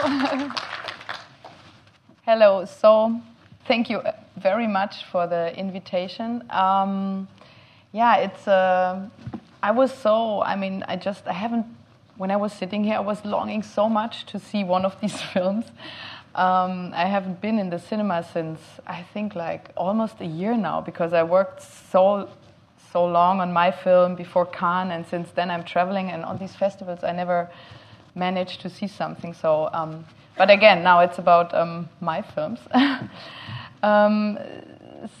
Hello. So, thank you very much for the invitation. Um, yeah, it's. Uh, I was so. I mean, I just. I haven't. When I was sitting here, I was longing so much to see one of these films. Um, I haven't been in the cinema since I think like almost a year now because I worked so so long on my film before Cannes, and since then I'm traveling and on these festivals I never managed to see something. So, um, but again, now it's about um, my films. Um,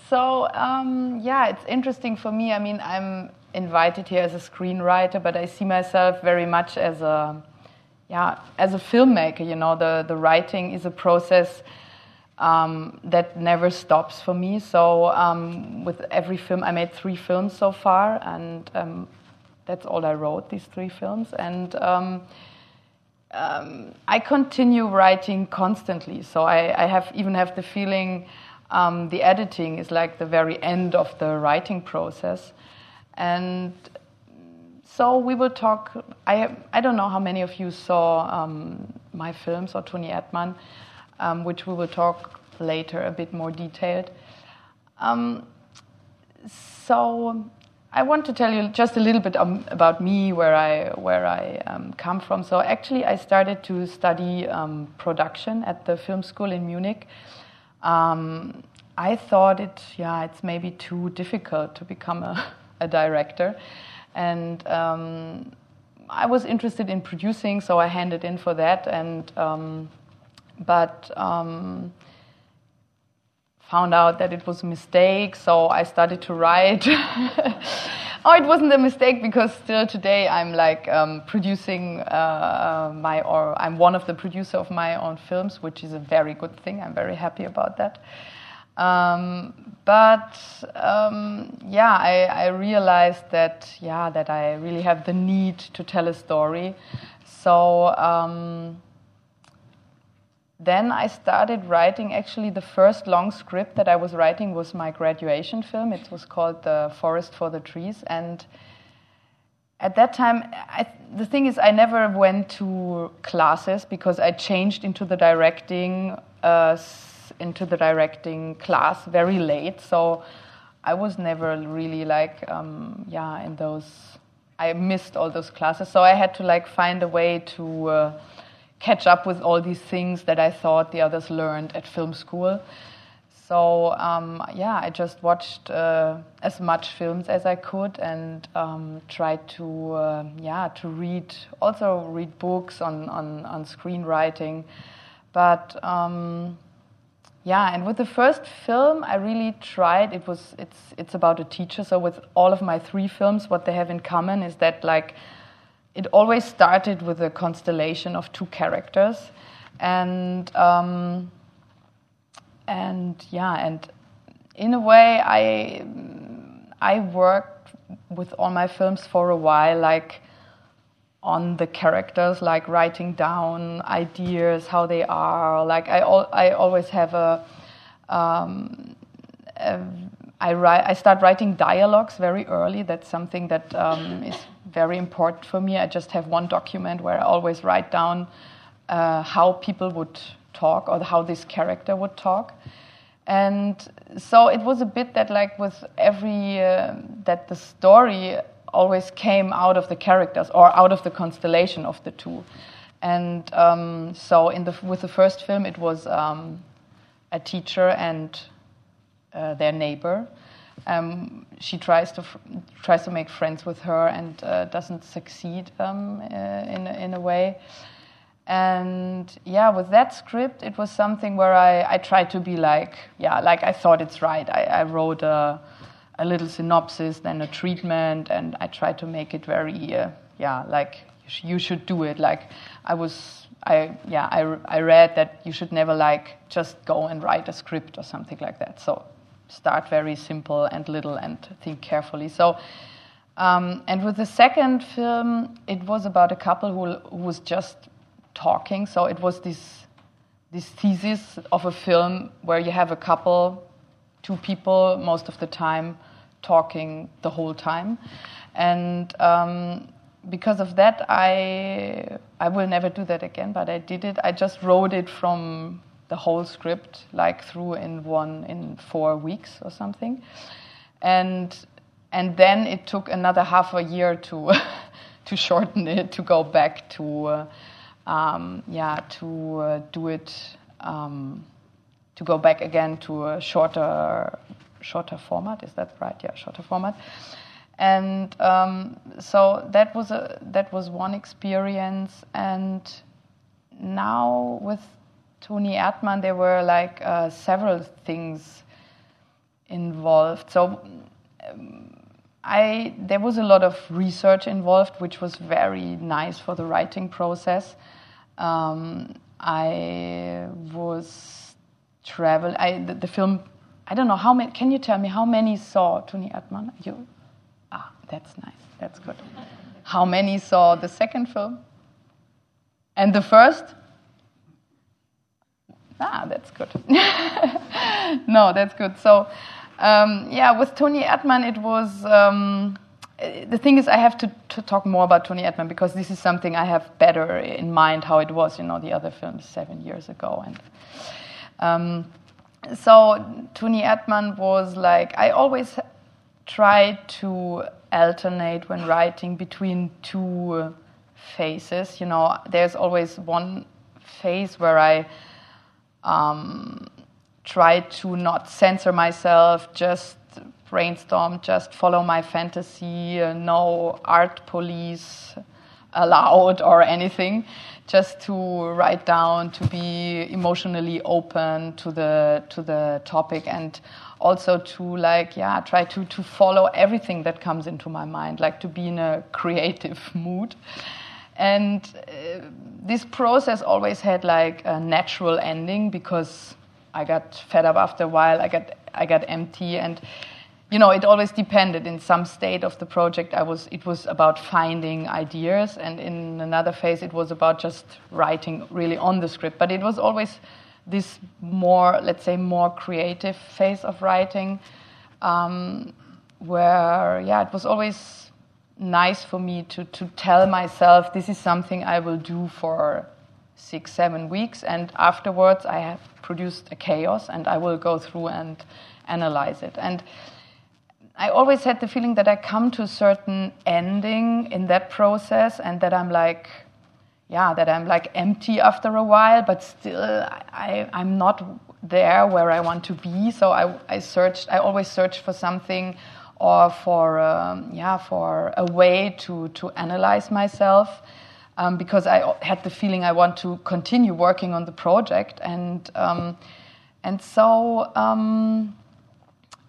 so um, yeah, it's interesting for me. I mean, I'm invited here as a screenwriter, but I see myself very much as a yeah as a filmmaker. You know, the the writing is a process um, that never stops for me. So um, with every film, I made three films so far, and um, that's all I wrote. These three films, and um, um, I continue writing constantly. So I, I, have even have the feeling um, the editing is like the very end of the writing process, and so we will talk. I I don't know how many of you saw my films or Toni Erdmann um, which we will talk later a bit more detailed. Um, so I want to tell you just a little bit um, about me, where I where I um, come from. So actually, I started to study um, production at the film school in Munich. Um, I thought it, yeah, it's maybe too difficult to become a, a director, and um, I was interested in producing, so I handed in for that and but um, found out that it was a mistake. So I started to write. oh, it wasn't a mistake because still today I'm like um, producing uh, my, or I'm one of the producer of my own films, which is a very good thing. I'm very happy about that. Um, but um, yeah, I, I, realized that yeah that I really have the need to tell a story. So um, then I started writing. Actually, the first long script that I was writing was my graduation film. It was called The Forest for the Trees. And at that time, I, the thing is, I never went to classes because I changed into the directing uh, into the directing class very late. So I was never really like, um, yeah, in those. I missed all those classes, so I had to like find a way to. Uh, catch up with all these things that I thought the others learned at film school. So um, yeah, I just watched uh, as much films as I could and um, tried to uh, yeah to read also read books on on, on screenwriting, but um, yeah, and with the first film, I really tried. It was it's it's about a teacher. So with all of my three films, what they have in common is that like it always started with a constellation of two characters, and um, and yeah, and in a way, I I worked with all my films for a while, like on the characters, like writing down ideas, how they are. Like I, al- I always have a, um, a I write. I start writing dialogues very early. That's something that um, is very important for me. I just have one document where I always write down uh, how people would talk or how this character would talk. And so it was a bit that, like, with every, uh, that the story always came out of the characters or out of the constellation of the two. And um, so in the, with the first film, it was um, a teacher and uh, their neighbor um, she tries to tries to make friends with her and uh, doesn't succeed um, uh, in in a way. And yeah, with that script, it was something where I, I tried to be like yeah, like I thought it's right. I, I wrote a, a little synopsis, then a treatment, and I tried to make it very uh, yeah, like you should do it. Like I was I yeah I, I read that you should never like just go and write a script or something like that. So start very simple and little and think carefully. So, um, and with the second film, it was about a couple who, who was just talking. So it was this this thesis of a film where you have a couple, two people most of the time, talking the whole time, and um, because of that, I I will never do that again. But I did it. I just wrote it from the whole script like through in one in four weeks or something, and and then it took another half a year to to shorten it to go back to uh, um, yeah to uh, do it um, to go back again to a shorter shorter format. Is that right? Yeah, shorter format. And um, so that was a that was one experience. And now with Toni Erdmann, there were like uh, several things involved. So. Um, I, there was a lot of research involved, which was very nice for the writing process. Um, I was travel. I the, the, film. I don't know how many. Can you tell me how many saw Toni Erdmann? You. Ah, that's nice. That's good. How many saw the second film? And the first? Ah, that's good. no, that's good. So. Um, yeah, with Toni Erdmann, it was. Um, the thing is, I have to, to, talk more about Toni Erdmann because this is something I have better in mind how it was, you know, the other films seven years ago. And um, so Toni Erdmann was like, I always try to alternate when writing between two phases. You know, there's always one phase where I um, try to not censor myself, just brainstorm, just follow my fantasy, uh, no art police allowed or anything, just to write down, to be emotionally open to the to the topic and also to like yeah try to to follow everything that comes into my mind like to be in a creative mood and uh, this process always had like a natural ending because I got fed up after a while. I got I got empty, and you know it always depended. In some state of the project, I was it was about finding ideas, and in another phase, it was about just writing really on the script. But it was always this more, let's say, more creative phase of writing, um, where yeah, it was always nice for me to to tell myself this is something I will do for six, seven weeks, and afterwards I have produced a chaos, and I will go through and analyze it. And I always had the feeling that I come to a certain ending in that process, and that I'm like, yeah, that I'm like empty after a while, but still I, I'm not there where I want to be. So I, I searched, I always search for something or for, um, yeah, for a way to, to analyze myself um, because I had the feeling I want to continue working on the project. And, um, and so um,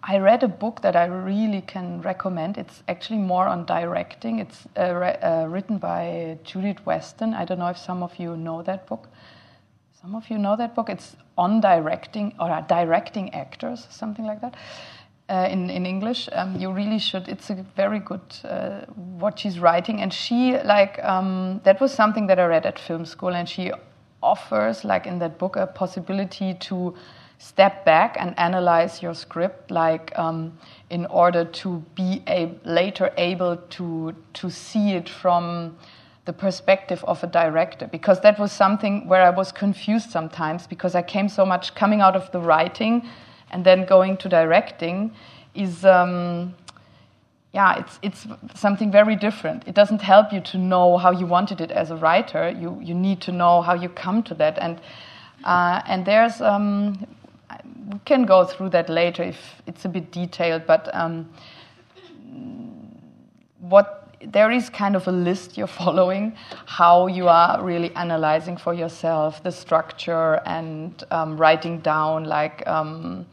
I read a book that I really can recommend. It's actually more on directing. It's uh, uh, written by Judith Weston. I don't know if some of you know that book. Some of you know that book. It's on directing or uh, directing actors, something like that uh, in, in English. Um, you really should. It's a very good uh, what she's writing, and she like um, that was something that I read at film school, and she offers like in that book a possibility to step back and analyze your script, like um, in order to be a, later able to to see it from the perspective of a director because that was something where I was confused sometimes because I came so much coming out of the writing and then going to directing is um, yeah it's it's something very different. It doesn't help you to know how you wanted it as a writer. You you need to know how you come to that. And uh, and there's um, we can go through that later if it's a bit detailed but um, what there is kind of a list you're following how you are really analyzing for yourself the structure and um, writing down like um,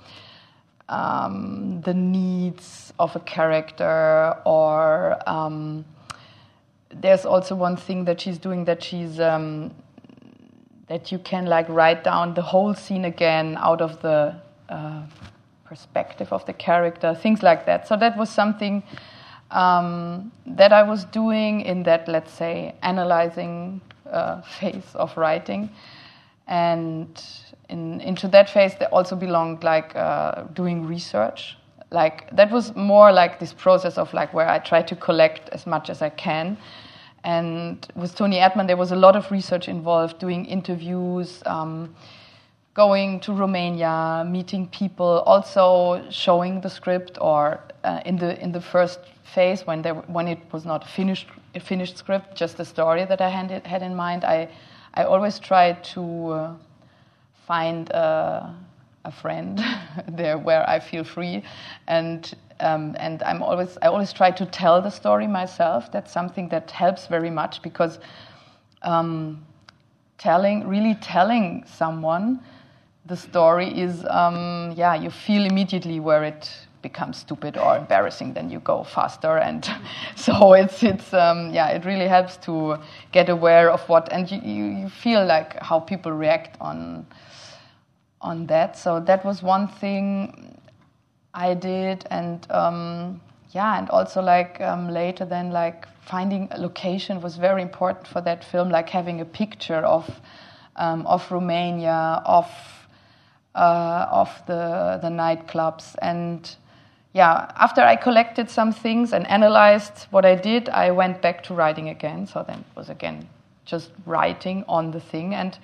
um, the needs of a character or um, there's also one thing that she's doing that she's um, that you can like write down the whole scene again out of the uh, perspective of the character things like that. So that was something um, that I was doing in that, let's say, analyzing uh, phase of writing. And in, into that phase, there also belonged like uh, doing research. Like that was more like this process of like where I try to collect as much as I can. And with Toni Erdmann, there was a lot of research involved, doing interviews, um, going to Romania, meeting people, also showing the script, or uh, in the in the first phase when there when it was not a finished a finished script, just a story that I had, had in mind. I I always tried to uh, find a, a friend there where I feel free, and um, and I'm always I always try to tell the story myself. That's something that helps very much because um, telling really telling someone the story is um, yeah you feel immediately where it becomes stupid or embarrassing then you go faster. And so it's it's um, yeah it really helps to get aware of what and you, you, you feel like how people react on on that. So that was one thing I did, and um, yeah, and also like um, later then like finding a location was very important for that film, like having a picture of um, of Romania, of uh, of the the nightclubs, and yeah, after I collected some things and analyzed what I did, I went back to writing again. So then it was again just writing on the thing and.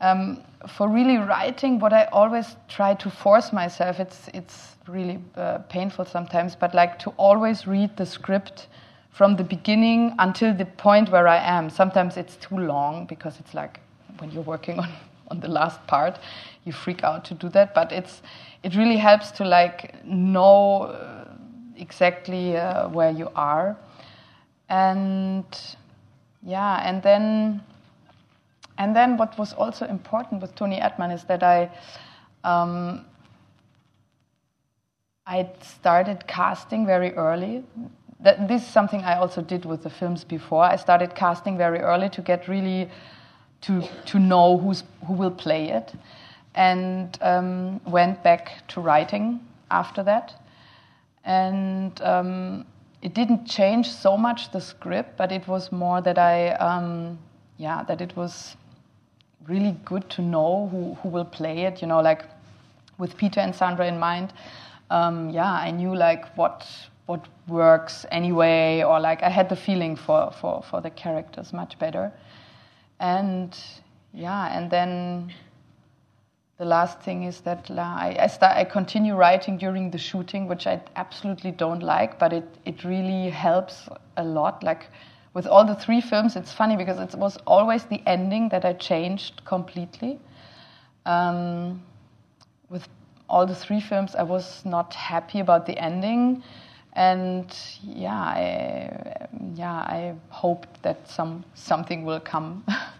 Um, for really writing, what I always try to force myself, it's it's really uh, painful sometimes, but like to always read the script from the beginning until the point where I am. Sometimes it's too long because it's like when you're working on, on the last part, you freak out to do that. But it's it really helps to like know uh, exactly uh, where you are, and yeah, and then and then what was also important with Toni Erdmann is that I. Um, I started casting very early. That, this is something I also did with the films before. I started casting very early to get really to to know who's who will play it, and um, went back to writing after that. And um, it didn't change so much the script, but it was more that I um, yeah that it was really good to know who who will play it. You know, like with Peter and Sandra in mind um, yeah, I knew like what what works anyway, or like I had the feeling for for for the characters much better, and yeah, and then the last thing is that I I, start, I continue writing during the shooting, which I absolutely don't like, but it it really helps a lot, like with all the three films, it's funny because it was always the ending that I changed completely. Um, with all the three films, I was not happy about the ending, and yeah, I, yeah, I hoped that some something will come,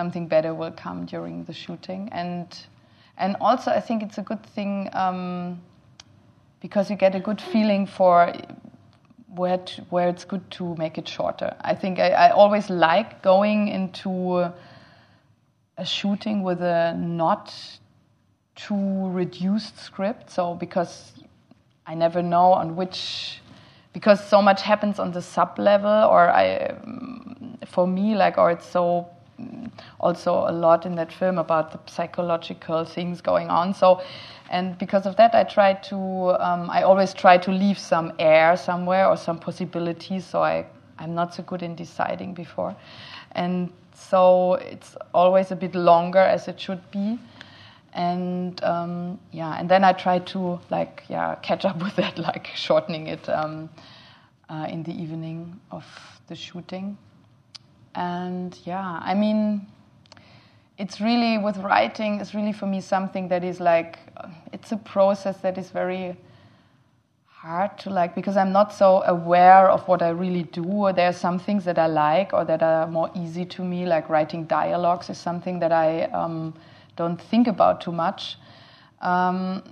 something better will come during the shooting, and and also I think it's a good thing um, because you get a good feeling for where to, where it's good to make it shorter. I think I, I always like going into a shooting with a not too reduced script. So because I never know on which, because so much happens on the sub level, or I, for me, like, or it's so also a lot in that film about the psychological things going on. So, and because of that, I try to, um, I always try to leave some air somewhere or some possibilities. So I, I'm not so good in deciding before, and so it's always a bit longer as it should be and um, yeah, and then I try to like yeah catch up with that, like shortening it um, uh, in the evening of the shooting. And yeah, I mean, it's really with writing. It's really for me something that is like it's a process that is very hard to like because I'm not so aware of what I really do. Or there are some things that I like or that are more easy to me, like writing dialogues is something that I. Um, don't think about too much. Um,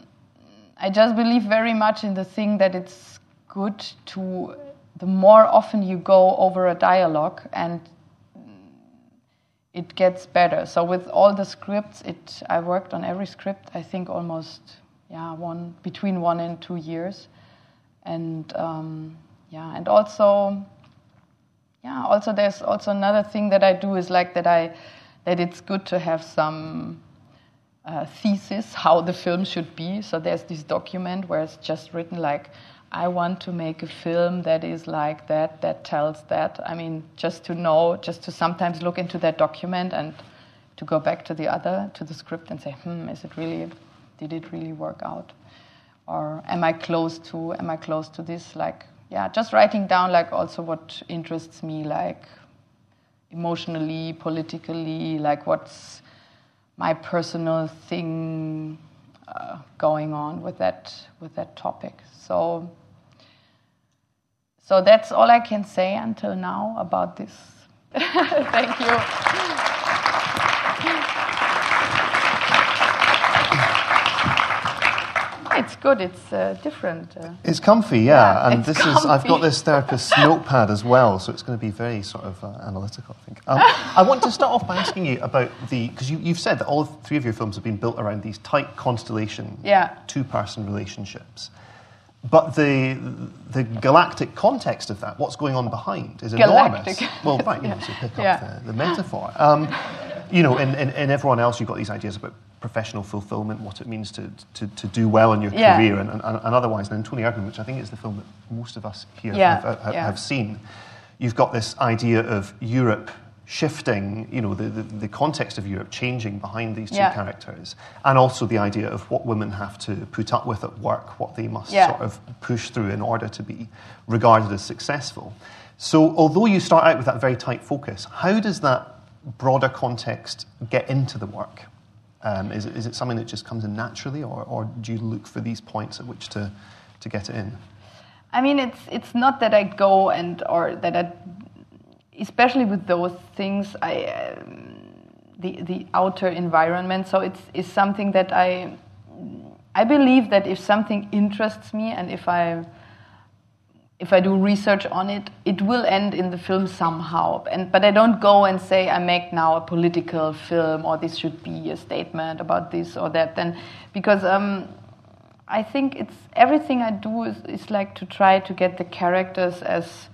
I just believe very much in the thing that it's good to, the more often you go over a dialogue and it gets better. So with all the scripts, it I worked on every script. I think almost yeah one between one and two years, and um, yeah, and also yeah also there's also another thing that I do is like that I that it's good to have some uh, thesis how the film should be. So there's this document where it's just written like I want to make a film that is like that, that tells that. I mean, just to know, just to sometimes look into that document and to go back to the other, to the script and say, hmm, is it really, did it really work out? Or am I close to, am I close to this? Like, yeah, just writing down like also what interests me, like emotionally, politically, like what's my personal thing uh, going on with that with that topic. So so that's all I can say until now about this. Thank you. It's good. It's uh, different. Uh, it's comfy, yeah. Yeah, and it's this is I've got this therapist's notepad as well, so it's going to be very sort of uh, analytical, I think. Um, I want to start off by asking you about the because you, you've said that all three of your films have been built around these tight constellation, Yeah. two-person relationships. But the the galactic context of that, what's going on behind, is Galactic. enormous. Well, right, you know, to pick up Yeah. the, the metaphor. Um, you know, in, in, in everyone else, you've got these ideas about professional fulfillment, what it means to, to, to do well in your Yeah. career, and, and, and otherwise. And in Toni Erdmann, which I think is the film that most of us here Yeah, have, have, have seen, you've got this idea of Europe shifting, you know, the, the, the context of Europe changing behind these two Yeah. characters, and also the idea of what women have to put up with at work, what they must Yeah. sort of push through in order to be regarded as successful. So, although you start out with that very tight focus, how does that broader context get into the work? Um, is, it, is it something that just comes in naturally, or, or do you look for these points at which to, to get it in? I mean, it's it's not that I go and or that I, especially with those things, I um, the the outer environment. So it's is something that I I believe that if something interests me and if I if I do research on it, it will end in the film somehow. And but I don't go and say I make now a political film or this should be a statement about this or that. Then because um, I think it's everything I do is, is like to try to get the characters as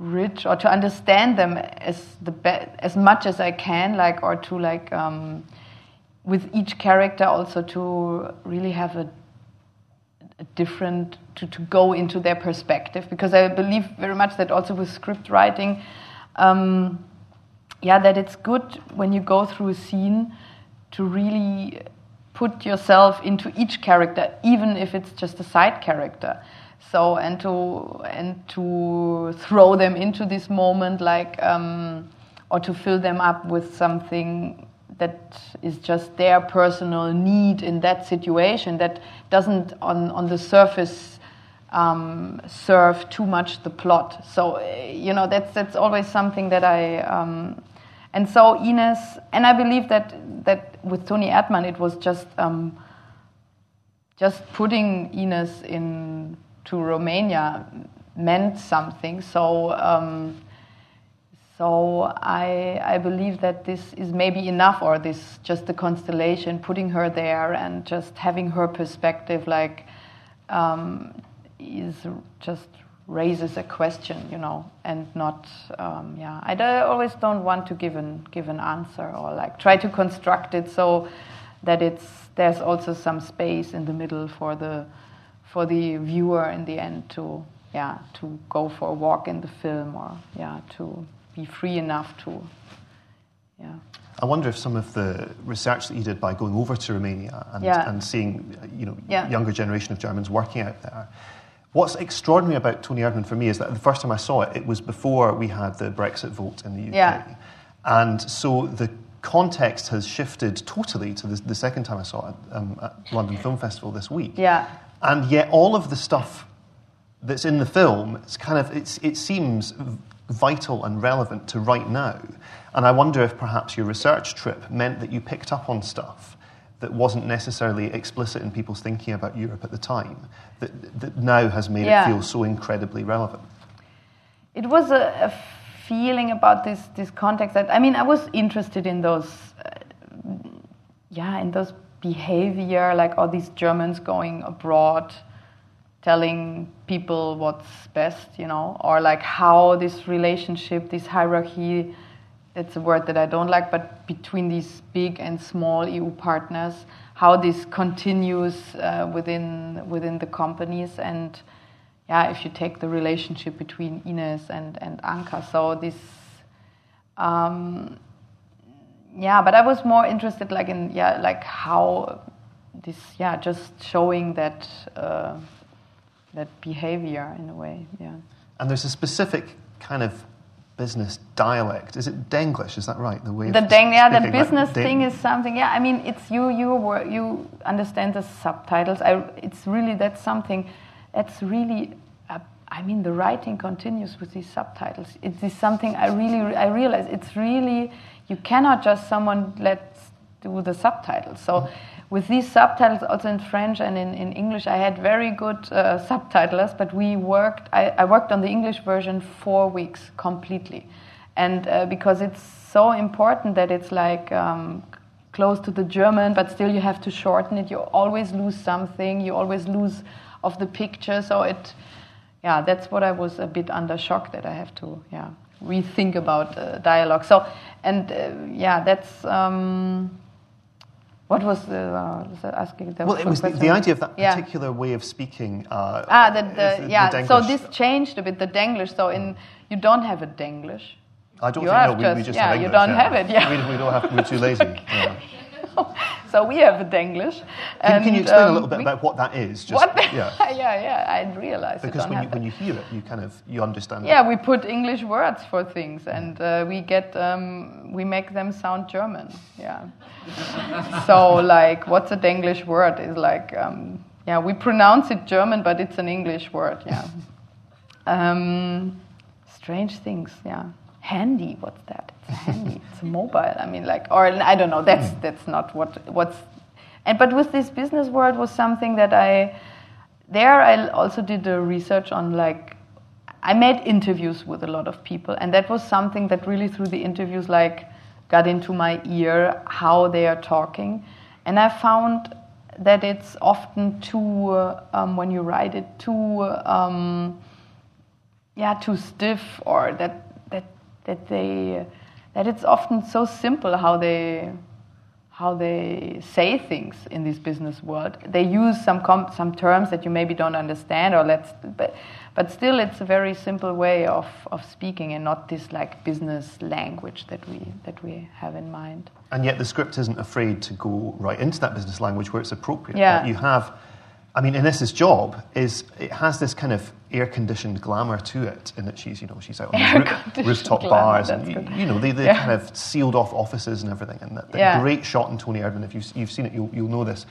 rich or to understand them as the be- as much as I can, like or to like um, with each character also to really have a a different to, to go into their perspective because I believe very much that also with script writing, um, yeah, that it's good when you go through a scene to really put yourself into each character, even if it's just a side character. So and to and to throw them into this moment, like um, or to fill them up with something that is just their personal need in that situation that doesn't on, on the surface um, serve too much the plot. So uh, you know that's that's always something that I um, and so Ines and I believe that that with Toni Erdmann it was just um, just putting Ines in to Romania meant something. So. Um, so I, I believe that this is maybe enough, or this just the constellation, putting her there and just having her perspective, like, um, is just raises a question, you know, and not, um, yeah. I always don't want to give an give an answer or like try to construct it so that it's there's also some space in the middle for the for the viewer in the end to yeah to go for a walk in the film or yeah to be free enough to yeah I wonder if some of the research that you did by going over to Romania and, Yeah. and seeing, you know, Yeah. younger generation of Germans working out there. What's extraordinary about Toni Erdmann for me is that the first time I saw it, it was before we had the Brexit vote in the UK. Yeah. And so the context has shifted totally to the, the second time I saw it um, at London Film Festival this week. yeah And yet, all of the stuff that's in the film, it's kind of it's, it seems vital and relevant to right now. And I wonder if perhaps your research trip meant that you picked up on stuff that wasn't necessarily explicit in people's thinking about Europe at the time, that, that now has made Yeah. it feel so incredibly relevant. it was a, a feeling about this this context that I mean I was interested in those uh, yeah in those behavior like all these Germans going abroad telling people what's best you know or like how this relationship this hierarchy it's a word that I don't like but between these big and small EU partners how this continues uh, within within the companies and yeah, if you take the relationship between Ines and, and Anca. So this, um, yeah, but I was more interested like in, yeah, like how this, yeah, just showing that, uh, that behavior in a way, yeah. And there's a specific kind of business dialect. Is it Denglish? Is that right? The way the Deng, yeah, the business like thing is something. Yeah, I mean, it's you, you, were, you understand the subtitles. I, it's really that's something. That's really. Uh, I mean, the writing continues with these subtitles. It is something I really, I realize. It's really you cannot just someone let's do the subtitles. So. With these subtitles, also in French and in, in English, I had very good uh, subtitlers, but we worked, I, I, worked on the English version four weeks completely. And uh, because it's so important that it's like um, close to the German, but still you have to shorten it. You always lose something, you always lose of the picture. So it, yeah, that's what I was a bit under shock that I have to, yeah, rethink about uh, dialogue. So, and uh, yeah, that's. Um, what was the, uh, asking? well, it was the, the, idea of that particular way of speaking. Uh, ah, the, the, yeah. The so this changed a bit the Denglish. So in you don't have a Denglish. I don't you think no, we, just, we just yeah, have English, you don't yeah. have it. Yeah, we, we don't have. We're too lazy. Yeah. so we have a Denglish. Can, can, you explain um, a little bit about what that is? Just, what? Yeah. yeah, yeah. I realize because when you, when you hear it, you kind of you understand. Yeah, it. we put English words for things, and uh, we get um, we make them sound German. Yeah. so like, what's a Denglish word? Is like, um, yeah, we pronounce it German, but it's an English word. Yeah. Um, strange things. Yeah handy? What's that? It's handy. It's mobile. I mean like or i don't know. That's hmm. that's not what what's and but with this business world was something that i there i also did the research on like i made interviews with a lot of people and that was something that really through the interviews like got into my ear how they are talking. And i found that it's often too uh, um, when you write it too um, yeah too stiff or that that they that it's often so simple how they how they say things in this business world. They use some some terms that you maybe don't understand, or let's but but still it's a very simple way of, of speaking and not this like business language that we that we have in mind. And yet the script isn't afraid to go right into that business language where it's appropriate. Yeah. you have I mean, Ines's job is it has this kind of air-conditioned glamour to it, in that she's, you know, she's out on the rooftop glamour, bars and you, you, know the, the yeah. kind of sealed-off offices and everything. And that, that yeah. great shot in Toni Erdmann, if you've, you've seen it, you'll, you'll know this.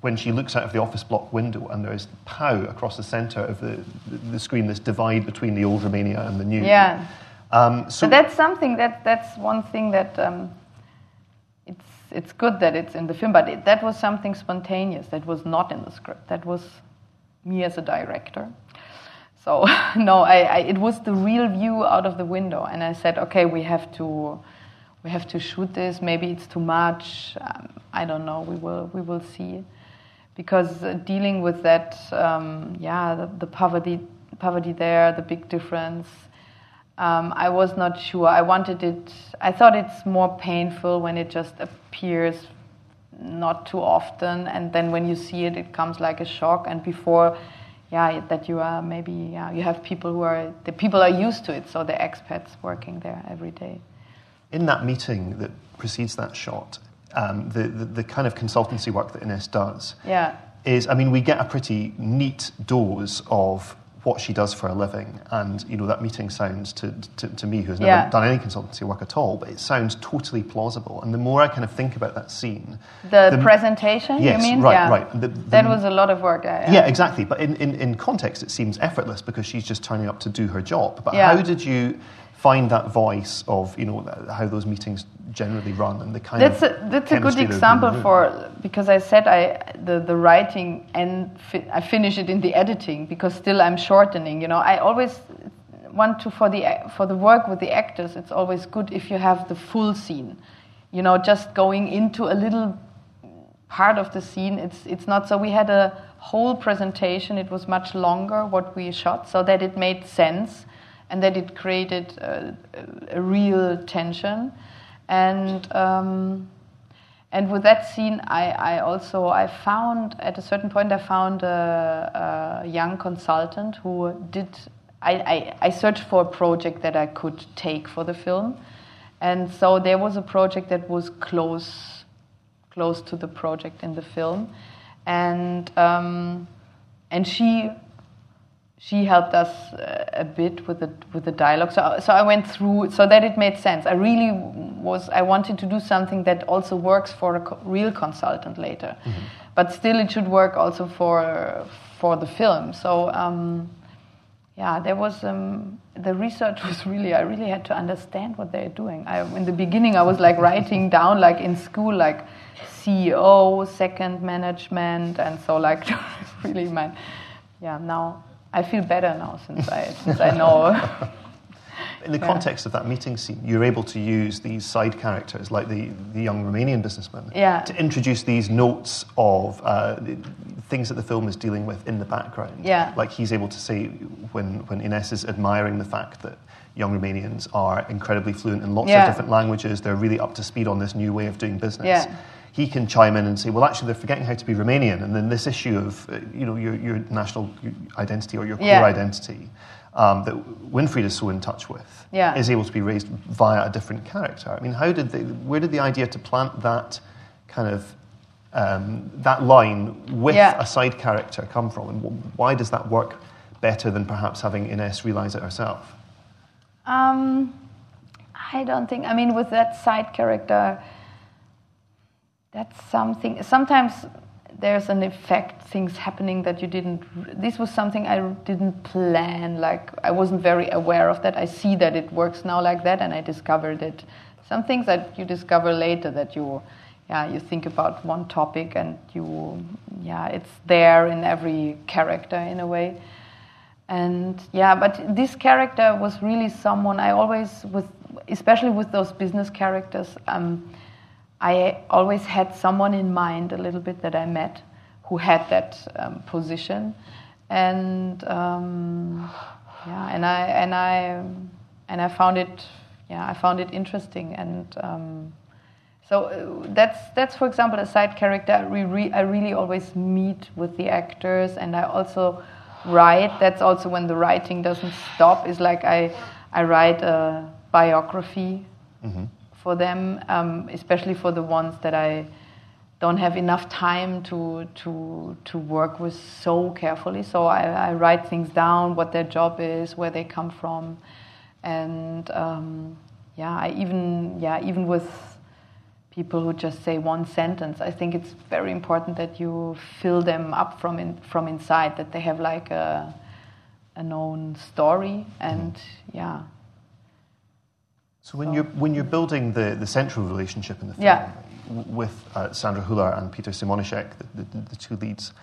When she looks out of the office block window and there is POW across the centre of the, the, the, screen, this divide between the old Romania and the new. Yeah. Um, so but that's something that that's one thing that um, it's good that it's in the film, but it, that was something spontaneous. That was not in the script. That was me as a director. So no, I, I, it was the real view out of the window, and I said, okay, we have to, we have to shoot this. Maybe it's too much. Um, I don't know. We will, we will see, because uh, dealing with that, um, yeah, the, the poverty, poverty there, the big difference um, I was not sure. I wanted it, I thought it's more painful when it just appears not too often, and then when you see it, it comes like a shock. And before, yeah, that you are maybe, yeah, you have people who are, the people are used to it, so the expats working there every day. In that meeting that precedes that shot, um, the, the, the kind of consultancy work that Ines does yeah. is, I mean, we get a pretty neat dose of what she does for a living. And, you know, that meeting sounds to, to, to me, who's never yeah. done any consultancy work at all, but it sounds totally plausible. And the more I kind of think about that scene. The, the presentation, yes, you mean? Right, yeah. right. The, that was a lot of work. Yeah, yeah exactly. But in, in, in context, it seems effortless because she's just turning up to do her job. But how did you find that voice of you know how those meetings generally run and the kind that's of a, that's a good example for because I said I the, the writing and fi- I finish it in the editing because still I'm shortening you know. I always want to for the for the work with the actors it's always good if you have the full scene. You know just going into a little part of the scene it's it's not so we had a whole presentation it was much longer what we shot so that it made sense and that it created a, a real tension. And um, and with that scene, I, I also I found at a certain point I found a, a young consultant who did. I, I, searched for a project that I could take for the film, and so there was a project that was close close to the project in the film, and um, and she she helped us uh, a bit with the with the dialogue. So so I went through so that it made sense. I really was I wanted to do something that also works for a co- real consultant later, mm-hmm. but still it should work also for for the film. So. Um, yeah, there was um, the research was really. I really had to understand what they're doing. I, in the beginning, I was like writing down, like in school, like CEO, second management, and so like really my. Yeah, now I feel better now since I since I know. In the yeah. context of that meeting scene, you're able to use these side characters, like the, the young Romanian businessman, yeah. to introduce these notes of uh, things that the film is dealing with in the background. Yeah. Like he's able to say when, when Ines is admiring the fact that young Romanians are incredibly fluent in lots yeah. of different languages, they're really up to speed on this new way of doing business. Yeah he can chime in and say, well, actually, they're forgetting how to be Romanian. And then this issue of, uh, you know, your, your national identity or your core yeah. identity um, that Winfried is so in touch with yeah. is able to be raised via a different character. I mean, how did they, where did the idea to plant that kind of, um, that line with yeah. a side character come from? And why does that work better than perhaps having Ines realize it herself? Um, I don't think, I mean, with that side character, that's something sometimes there's an effect things happening that you didn't this was something i didn't plan like i wasn't very aware of that. I see that it works now like that and i discovered it. Some things that you discover later that you yeah you think about one topic and you yeah it's there in every character in a way. And yeah but this character was really someone i always with especially with those business characters um, I always had someone in mind a little bit that I met who had that um, position, and um, yeah, and I and I and I found it yeah I found it interesting and. Um, so uh, that's that's for example a side character. I, re- I really always meet with the actors, and I also write. That's also when the writing doesn't stop. Is like I I write a biography mm-hmm for them, um, especially for the ones that I don't have enough time to to to work with so carefully. So I, I write things down, what their job is, where they come from, and um, yeah, I even yeah even with people who just say one sentence, I think it's very important that you fill them up from in, from inside, that they have like a a known story, and yeah so when you're when you're building the, the central relationship in the film yeah. with uh, Sandra Hüller and Peter Simonischek, the, the, the, two leads,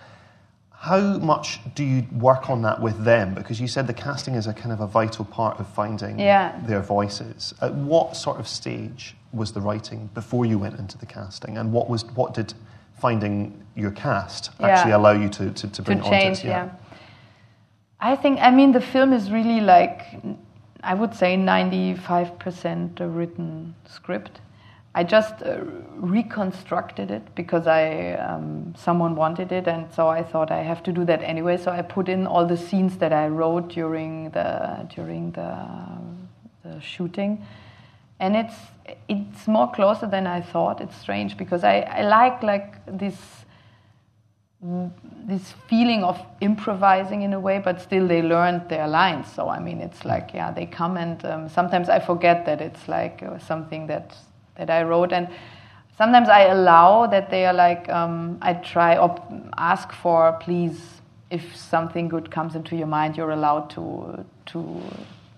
how much do you work on that with them? Because you said the casting is a kind of a vital part of finding yeah. their voices. At what sort of stage was the writing before you went into the casting, and what was what did finding your cast actually yeah. allow you to to, to bring to change? Yeah. I think I mean the film is really like I would say 95% a written script. I just uh, reconstructed it because I um, someone wanted it, and so I thought I have to do that anyway. So I put in all the scenes that I wrote during the during the, the shooting, and it's it's more closer than I thought. It's strange because I, I like like this this feeling of improvising in a way, but still they learned their lines. So I mean, it's like yeah, they come and um, sometimes I forget that it's like uh, something that that I wrote, and sometimes I allow that they are like um, I try or ask for please if something good comes into your mind, you're allowed to to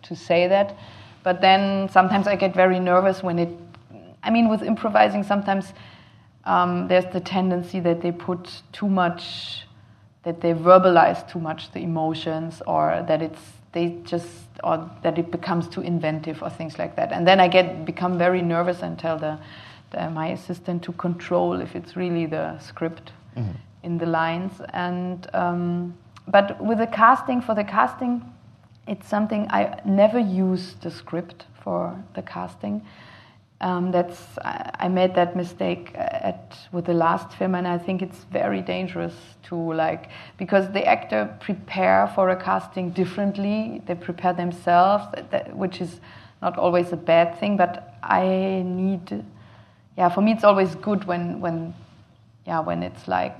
to say that. But then sometimes I get very nervous when it. I mean, with improvising, sometimes um, there's the tendency that they put too much, that they verbalize too much the emotions, or that it's they just or that it becomes too inventive or things like that. And then I get become very nervous and tell the, the my assistant to control if it's really the script mm-hmm. in the lines. And um, but with the casting for the casting, it's something I never use the script for the casting um, that's I, made that mistake at with the last film, and I think it's very dangerous to like because the actor prepare for a casting differently. They prepare themselves, that, which is not always a bad thing. But I need, yeah, for me it's always good when when, yeah, when it's like,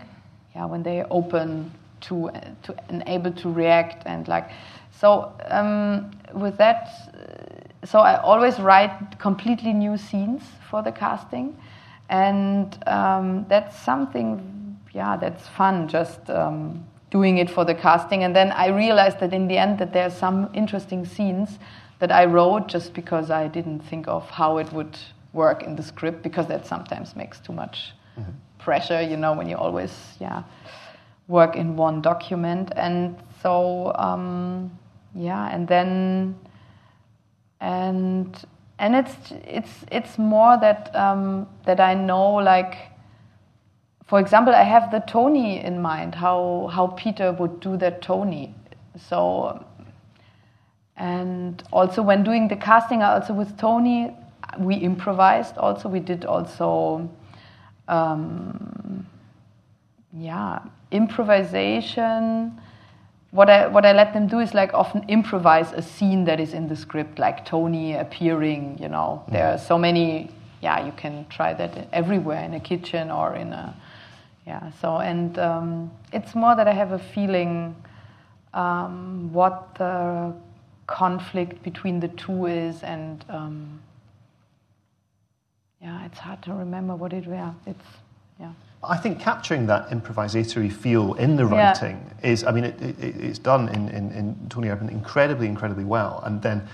yeah, when they open to to and able to react and like, so um, with that so I always write completely new scenes for the casting, and um, that's something, yeah, that's fun. Just um, doing it for the casting, and then I realized that in the end that there are some interesting scenes that I wrote just because I didn't think of how it would work in the script because that sometimes makes too much mm-hmm. pressure, you know, when you always, yeah, work in one document, and so um, yeah, and then and and it's it's it's more that um, that I know like for example I have the Toni in mind how how Peter would do that Toni. So and also when doing the casting also with Toni we improvised also. We did also um, yeah improvisation what I what I let them do is like often improvise a scene that is in the script, like Toni appearing. You know, there are so many. Yeah, you can try that everywhere in a kitchen or in a. Yeah. So and um, it's more that I have a feeling um, what the conflict between the two is, and um, yeah, it's hard to remember what it was. It's yeah. I think capturing that improvisatory feel in the writing yeah. is, I mean, it, it, it's done in, in, in, Toni Erdmann incredibly, incredibly well. And then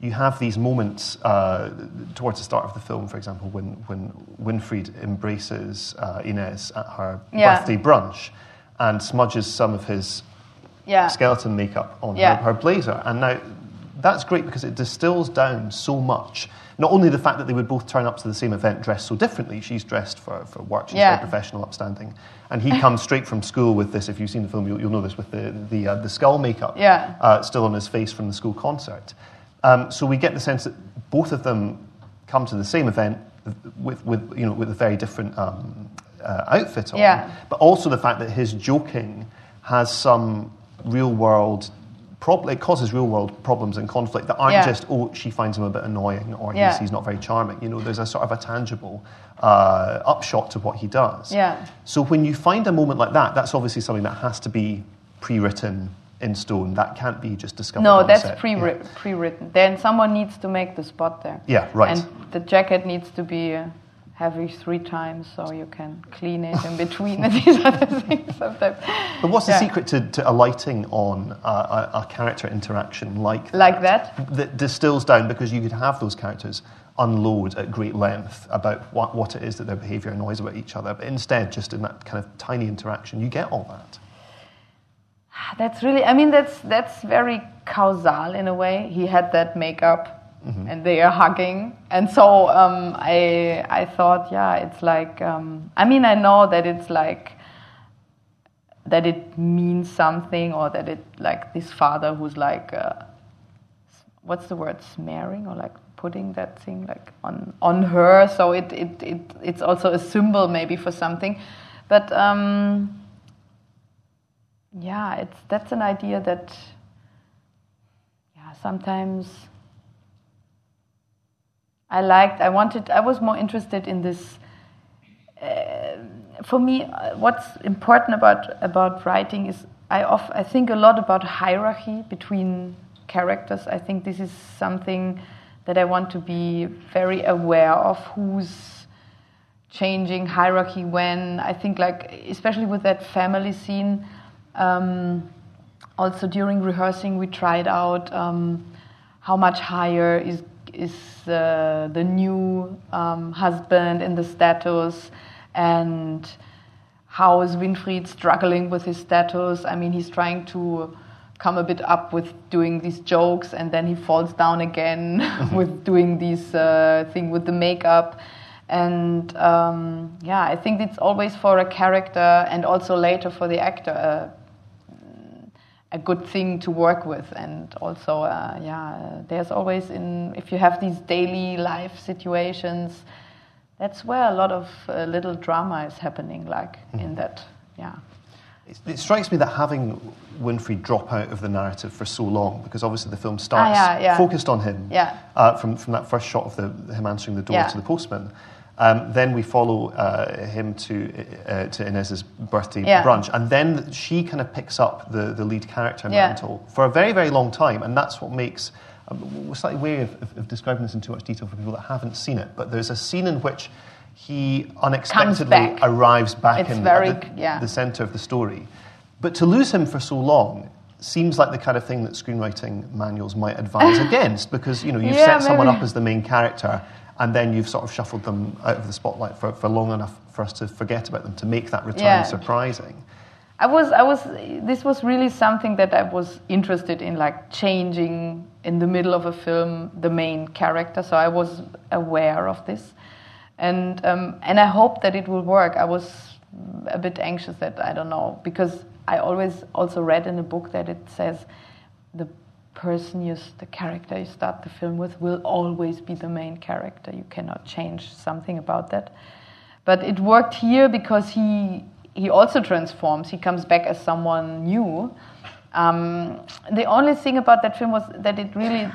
you have these moments uh, towards the start of the film, for example, when, when Winfried embraces uh, Ines at her yeah. birthday brunch and smudges some of his yeah. skeleton makeup on her, her blazer. And now that's great because it distills down so much not only the fact that they would both turn up to the same event dressed so differently, she's dressed for, for work, she's yeah. very professional, upstanding, and he comes straight from school with this, if you've seen the film, you'll, you'll know this, with the, the, uh, the skull makeup yeah. uh, still on his face from the school concert. Um, so we get the sense that both of them come to the same event with, with, you know, with a very different um, uh, outfit on, yeah. but also the fact that his joking has some real world prob- it causes real world problems and conflict that aren't yeah. just oh she finds him a bit annoying or yeah. he's, he's not very charming. You know, there's a sort of a tangible uh, upshot to what he does. Yeah. So when you find a moment like that, that's obviously something that has to be pre-written in stone. That can't be just discovered. No, that's set. pre-written. Yeah. pre-written. Then someone needs to make the spot there. Yeah, right. And the jacket needs to be. Uh, heavy three times so you can clean it in between and these other things sometimes. But what's yeah. the secret to, to alighting on a, a, a character interaction like that? Like that? That distills down because you could have those characters unload at great length about what, what it is that their behaviour annoys about each other, but instead, just in that kind of tiny interaction, you get all that. That's really, I mean, that's, that's very causal in a way. He had that makeup Mm-hmm. and they are hugging. And so um, I I thought, yeah, it's like um, I mean I know that it's like that it means something or that it like this father who's like uh, what's the word smearing or like putting that thing like on on her. So it it, it it's also a symbol maybe for something, but. Um, yeah, it's that's an idea that yeah sometimes I liked, I wanted, I was more interested in this. Uh, for me, uh, what's important about, about writing is I, off, I think a lot about hierarchy between characters. I think this is something that I want to be very aware of who's changing hierarchy when. I think, like, especially with that family scene, um, also during rehearsing, we tried out um, how much higher is is uh, the new um, husband in the status and how is Winfried struggling with his status? I mean, he's trying to come a bit up with doing these jokes and then he falls down again with doing this uh, thing with the makeup. And um, yeah, I think it's always for a character and also later for the actor uh, a good thing to work with. And also, uh, yeah, there's always in if you have these daily life situations, that's where a lot of uh, little drama is happening. Like mm. in that, yeah. It, it, strikes me that having Winfried drop out of the narrative for so long, because obviously the film starts ah, yeah, yeah. focused on him yeah. uh, from, from that first shot of the, him answering the door to the postman. Um, then we follow uh, him to uh, to Ines's birthday yeah. brunch, and then she kind of picks up the, the lead character mantle for a very very long time, and that's what makes. Um, a slightly wary of, of, of, describing this in too much detail for people that haven't seen it, but there's a scene in which he unexpectedly back. arrives back it's in very, the, yeah. the center of the story. But to lose him for so long seems like the kind of thing that screenwriting manuals might advise against because you know you've yeah, set someone up as the main character and then you've sort of shuffled them out of the spotlight for, for long enough for us to forget about them to make that return yeah. surprising. I was, I was, this was really something that I was interested in, like changing in the middle of a film the main character. So I was aware of this, and um, and I hope that it will work. I was a bit anxious that I don't know because I always also read in a book that it says the person you, the character you start the film with, will always be the main character. You cannot change something about that. But it worked here because he he also transforms. He comes back as someone new. Um, the only thing about that film was that it really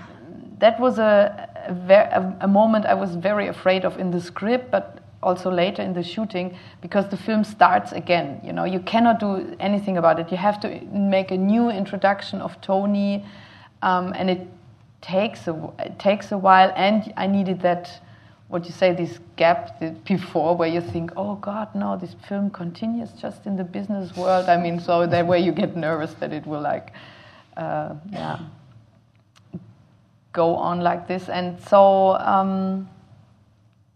that was a a, a moment I was very afraid of in the script, but also later in the shooting because the film starts again. You know, you cannot do anything about it. You have to make a new introduction of Toni um, and it takes a it takes a while. And I needed that what you say this gap before where you think, oh God, no, this film continues just in the business world. I mean, so that way you get nervous that it will like, uh, yeah, go on like this. And so, um,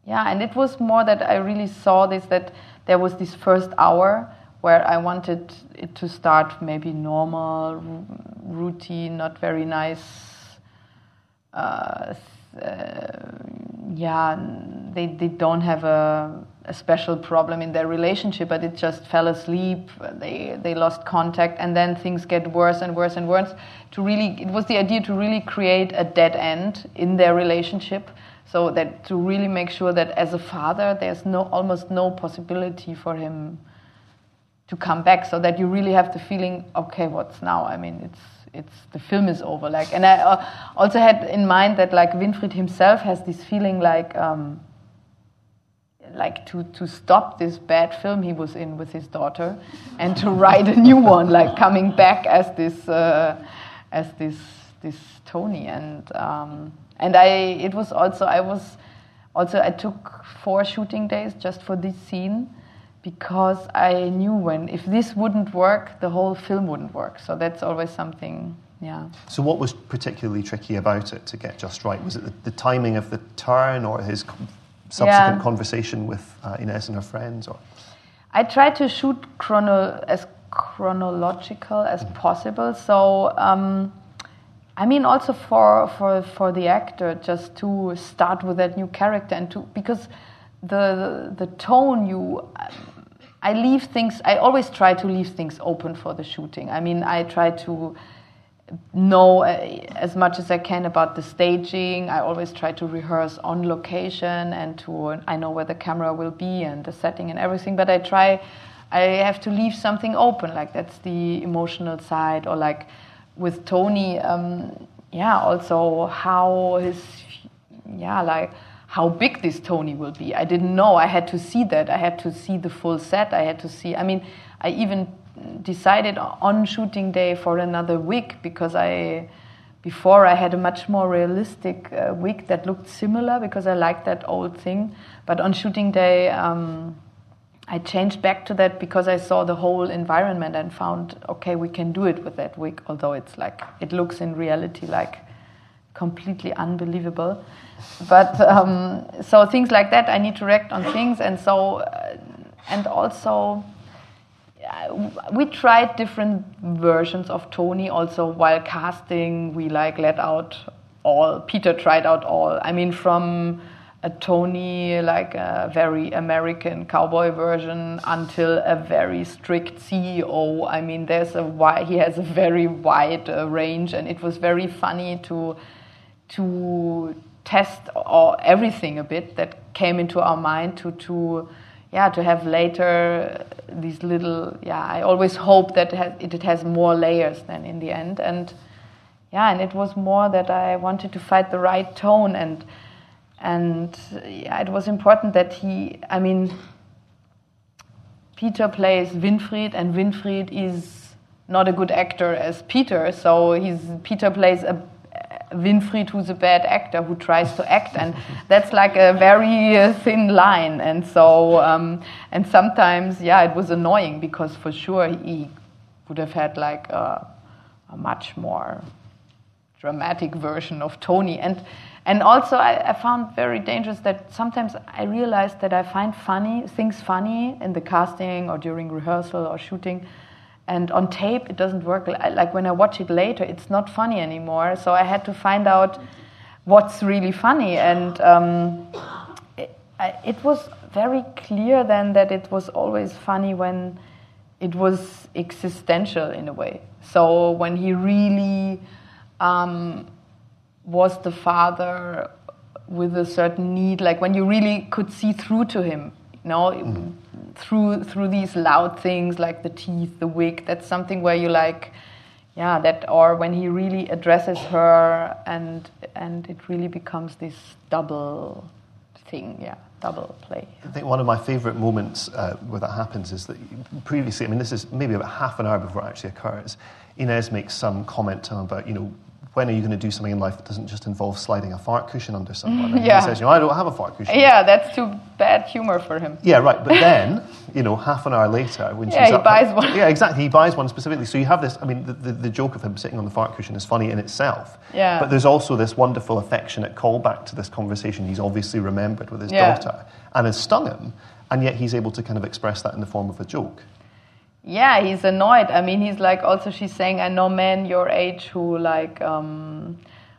yeah, and it was more that I really saw this that there was this first hour where I wanted it to start maybe normal, routine, not very nice. Uh, uh, yeah, they, they don't have a, a, special problem in their relationship, but it just fell asleep. They, they lost contact, and then things get worse and worse and worse. To really, it was the idea to really create a dead end in their relationship, so that to really make sure that as a father, there's no almost no possibility for him to come back so that you really have the feeling okay what's now? I mean it's it's the film is over like and i uh, also had in mind that like winfried himself has this feeling like um, like to to stop this bad film he was in with his daughter and to write a new one like coming back as this uh, as this this toni. And um, and i it was also i was also i took four shooting days just for this scene because I knew when if this wouldn't work, the whole film wouldn't work. So that's always something. Yeah. So what was particularly tricky about it to get just right? Was it the, the timing of the turn, or his subsequent yeah. conversation with uh, Ines and her friends, or? I tried to shoot chrono as chronological as mm. possible. So. Um, I mean, also for, for, for the actor, just to start with that new character and to because the the, the tone you I leave things, I always try to leave things open for the shooting. I mean, I try to know uh, as much as I can about the staging. I always try to rehearse on location and to, I know where the camera will be and the setting and everything, but I try, I have to leave something open, like that's the emotional side, or like with Toni, um, yeah, also how his, yeah, like, how big this Toni will be. I didn't know. I had to see that. I had to see the full set. I had to see. I mean, I even decided on shooting day for another wig because I before I had a much more realistic uh, wig that looked similar because I liked that old thing. But on shooting day, um, I changed back to that because I saw the whole environment and found okay, we can do it with that wig. Although it's like it looks in reality like completely unbelievable. But um, so things like that, I need to react on things, and so uh, and also we tried different versions of Toni. Also while casting, we like let out all. Peter tried out all. I mean, from a Toni, like a very American cowboy version, until a very strict CEO. I mean, there's a wide, he has a very wide uh, range, and it was very funny to to test all, everything a bit that came into our mind to to yeah to have later these little yeah I always hope that it has, it has more layers than in the end. And yeah and it was more that I wanted to find the right tone and and yeah, it was important that he, I mean, Peter plays Winfried, and Winfried is not a good actor as Peter, so he's, Peter plays a Winfried who's a bad actor who tries to act, and that's like a very uh, thin line. And so, um, and sometimes, yeah, it was annoying because for sure he would have had like a, a much more dramatic version of Toni. And and also, I, I, found very dangerous that sometimes I realized that I find funny things funny in the casting or during rehearsal or shooting, and on tape it doesn't work. Like when I watch it later, it's not funny anymore. So I had to find out what's really funny, and um, it, it was very clear then that it was always funny when it was existential in a way. So when he really um, was the father with a certain need, like when you really could see through to him, know, mm. through through these loud things like the teeth, the wig. That's something where you like, yeah, that or when he really addresses her and and it really becomes this double thing, yeah, double play. I think one of my favourite moments uh, where that happens is that previously, I mean, this is maybe about half an hour before it actually occurs. Ines makes some comment about, you know, when are you going to do something in life that doesn't just involve sliding a fart cushion under someone? And yeah. he says, you know, I don't have a fart cushion. Yeah, that's too bad humor for him. Yeah, right. But then, you know, half an hour later, when yeah, she's he up, buys one. Yeah, exactly. He buys one specifically. So you have this. I mean, the, the, the, joke of him sitting on the fart cushion is funny in itself. Yeah. But there's also this wonderful, affectionate callback to this conversation he's obviously remembered with his yeah. daughter, and has stung him, and yet he's able to kind of express that in the form of a joke yeah he's annoyed i mean he's like also she's saying i know men your age who like um,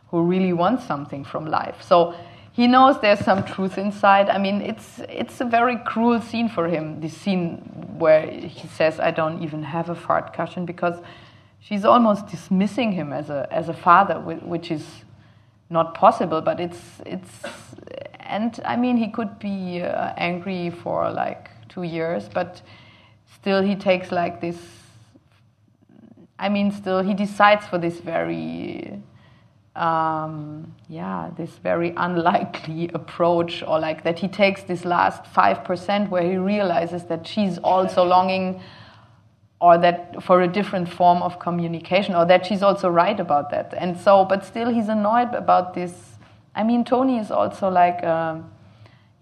who really wants something from life. So he knows there's some truth inside. I mean, it's it's a very cruel scene for him. This scene where he says, "I don't even have a fart cushion," because she's almost dismissing him as a as a father, which is not possible. But it's it's and I mean, he could be uh, angry for like two years, but still he takes like this. I mean, still he decides for this very um, yeah, this very unlikely approach, or like that he takes this last 5% where he realizes that she's also longing or that for a different form of communication, or that she's also right about that. And so, but still, he's annoyed about this. I mean, Toni is also like, uh,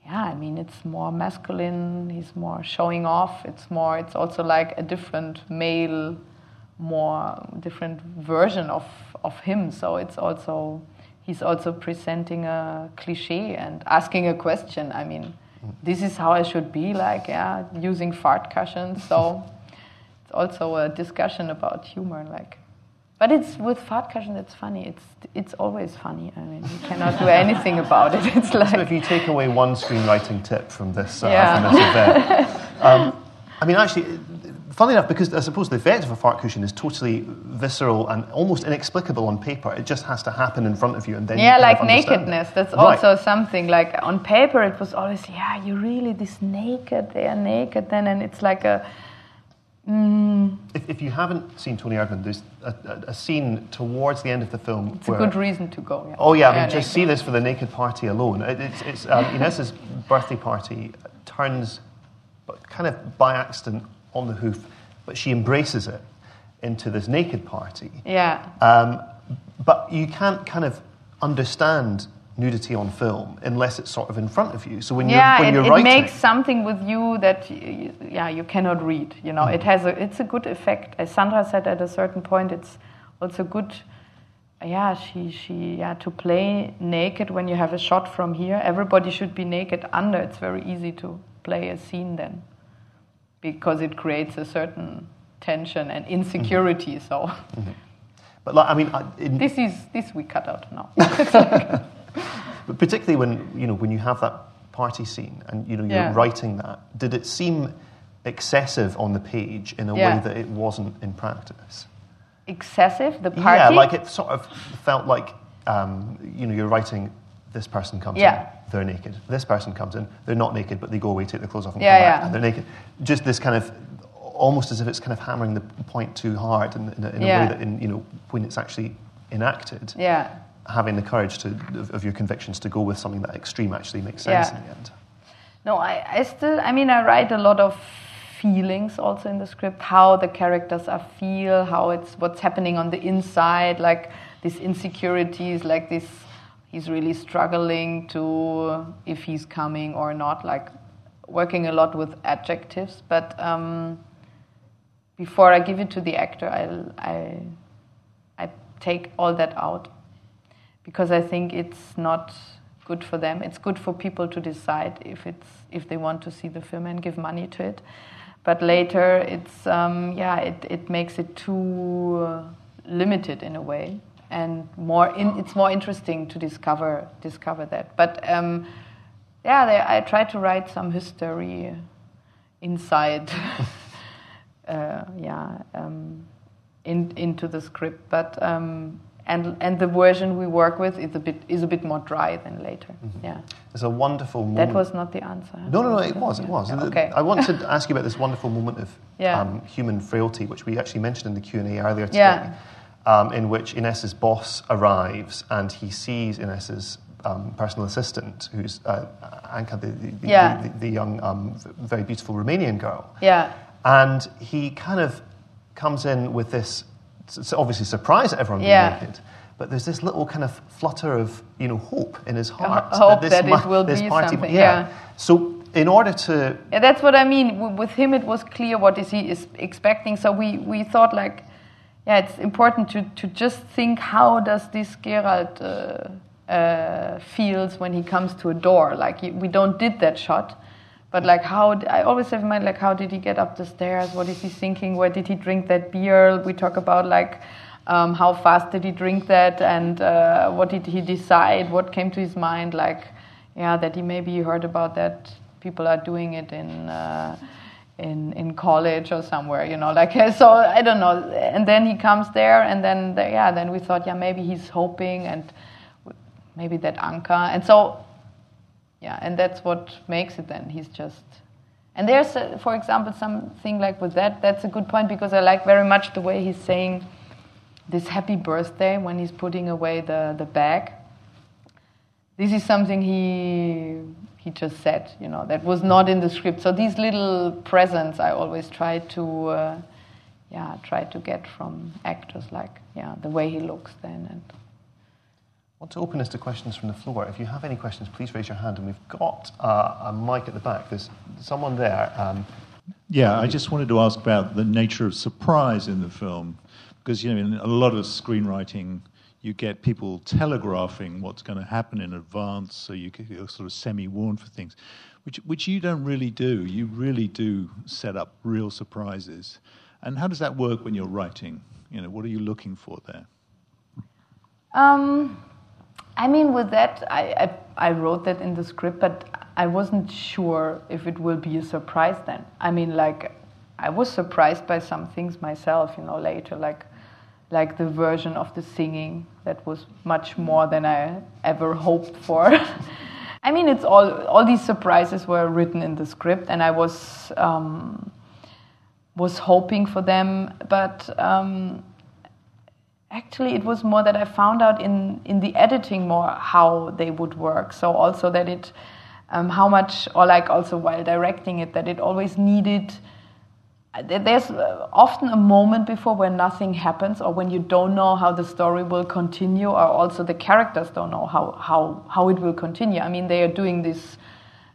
yeah, I mean, it's more masculine, he's more showing off, it's more, it's also like a different male more different version of, of him. So it's also he's also presenting a cliche and asking a question. I mean, this is how I should be like, yeah, using fart cushions. So it's also a discussion about humor, like. But it's with fart cushions. It's funny. It's it's always funny. I mean, you cannot do anything about it. It's like so if you take away one screenwriting tip from this uh, yeah. from this event, um, I mean, actually, Funnily enough, because I suppose the effect of a fart cushion is totally visceral and almost inexplicable on paper. It just has to happen in front of you, and then yeah, like nakedness. That's right. also something. Like on paper, it was always yeah, you're really this naked. They are naked then, and it's like a. Mm. If, if, you haven't seen Toni Erdmann, there's a, a, a, scene towards the end of the film. It's where, a good reason to go. Yeah. Oh yeah, I mean, just see this for the naked party alone. It, it's it's um, Ines's birthday party turns, kind of by accident, on the hoof, but she embraces it into this naked party. Yeah. Um, but you can't kind of understand nudity on film unless it's sort of in front of you. So when yeah, you're when it, you're it writing, makes something with you that you, yeah you cannot read. You know, mm. it has a it's a good effect. As Sandra said at a certain point, it's also good. Yeah, she she yeah to play naked when you have a shot from here. Everybody should be naked under. It's very easy to play a scene then because it creates a certain tension and insecurity. Mm-hmm. So, mm-hmm. but like, I mean, in... this is this we cut out now. But particularly when you know when you have that party scene and you know you're Yeah. writing that, did it seem excessive on the page in a Yeah. way that it wasn't in practice? Excessive, the party. Yeah, like it sort of felt like um, you know you're writing. This person comes Yeah. in, they're naked. This person comes in, they're not naked, but they go away, take their clothes off, and Yeah, come back, yeah. and they're naked. Just this kind of, almost as if it's kind of hammering the point too hard in, in, a, in a way that, in, you know, when it's actually enacted, yeah. Having the courage to, of, of your convictions to go with something that extreme actually makes sense Yeah. in the end. No, I, I still, I mean, I write a lot of feelings also in the script, how the characters are feel, how it's what's happening on the inside, like these insecurities, like this, he's really struggling to if he's coming or not, like working a lot with adjectives. But um, before I give it to the actor, I, I, I take all that out because I think it's not good for them. It's good for people to decide if it's if they want to see the film and give money to it. But later, it's um, yeah, it, it makes it too uh, limited in a way, and more in, it's more interesting to discover discover that. But um, yeah, they, I try to write some history inside. uh, yeah, um, in, into the script, but um, and and the version we work with is a bit is a bit more dry than later. Yeah, There's a wonderful moment. that was not the answer. No, no, no, it was, it was. Yeah, Okay. I wanted to ask you about this wonderful moment of Yeah. um, human frailty, which we actually mentioned in the Q&A earlier today, Yeah. um, in which Ines's boss arrives and he sees Ines's um, personal assistant, who's uh, Anca, the, the, Yeah. the, the young, um, very beautiful Romanian girl. yeah, And he kind of comes in with this, obviously surprise at everyone being Yeah. naked. But there's this little kind of flutter of, you know, hope in his heart. hope this that it will this be party, something, Yeah. yeah. So in order to, yeah. That's what I mean. With him, it was clear what is he is expecting. So we we thought like, yeah, it's important to to just think how does this Gerald. Uh, uh, feels when he comes to a door. Like we don't did that shot, but like how I always have in mind like how did he get up the stairs? What is he thinking? Where did he drink that beer? We talk about like um, how fast did he drink that, and uh, what did he decide? What came to his mind? Like yeah, that he maybe heard about that people are doing it in. Uh, in, in college or somewhere, you know, like so I don't know. And then he comes there, and then the, yeah, then we thought, yeah, maybe he's hoping, and maybe that Anca. And so, yeah, and that's what makes it then. He's just. And there's, uh, for example, something like with that, that's a good point because I like very much the way he's saying this happy birthday when he's putting away the, the bag. This is something he, he just said, you know, that was not in the script. So these little presents I always try to, uh, yeah, try to get from actors, like, yeah, the way he looks then. And want to open this to questions from the floor. If you have any questions, please raise your hand. And we've got uh, a mic at the back. There's someone there. Um, Yeah, I just wanted to ask about the nature of surprise in the film, because you know, in a lot of screenwriting, you get people telegraphing what's going to happen in advance, so you get- you're sort of semi-warned for things, which which you don't really do. You really do set up real surprises. And how does that work when you're writing? You know, what are you looking for there? Um, I mean, with that, I, I, I wrote that in the script, but I wasn't sure if it will be a surprise then. I mean, like, I was surprised by some things myself, you know, later, like, like the version of the singing that was much more than I ever hoped for. I mean, it's all, all these surprises were written in the script, and I was, um, was hoping for them, but. Um, actually it was more that i found out in, in the editing more how they would work. So also that it um, how much or like also while directing it that it always needed there- there's uh, often a moment before where nothing happens or when you don't know how the story will continue or also the characters don't know how, how, how it will continue. I mean they are doing this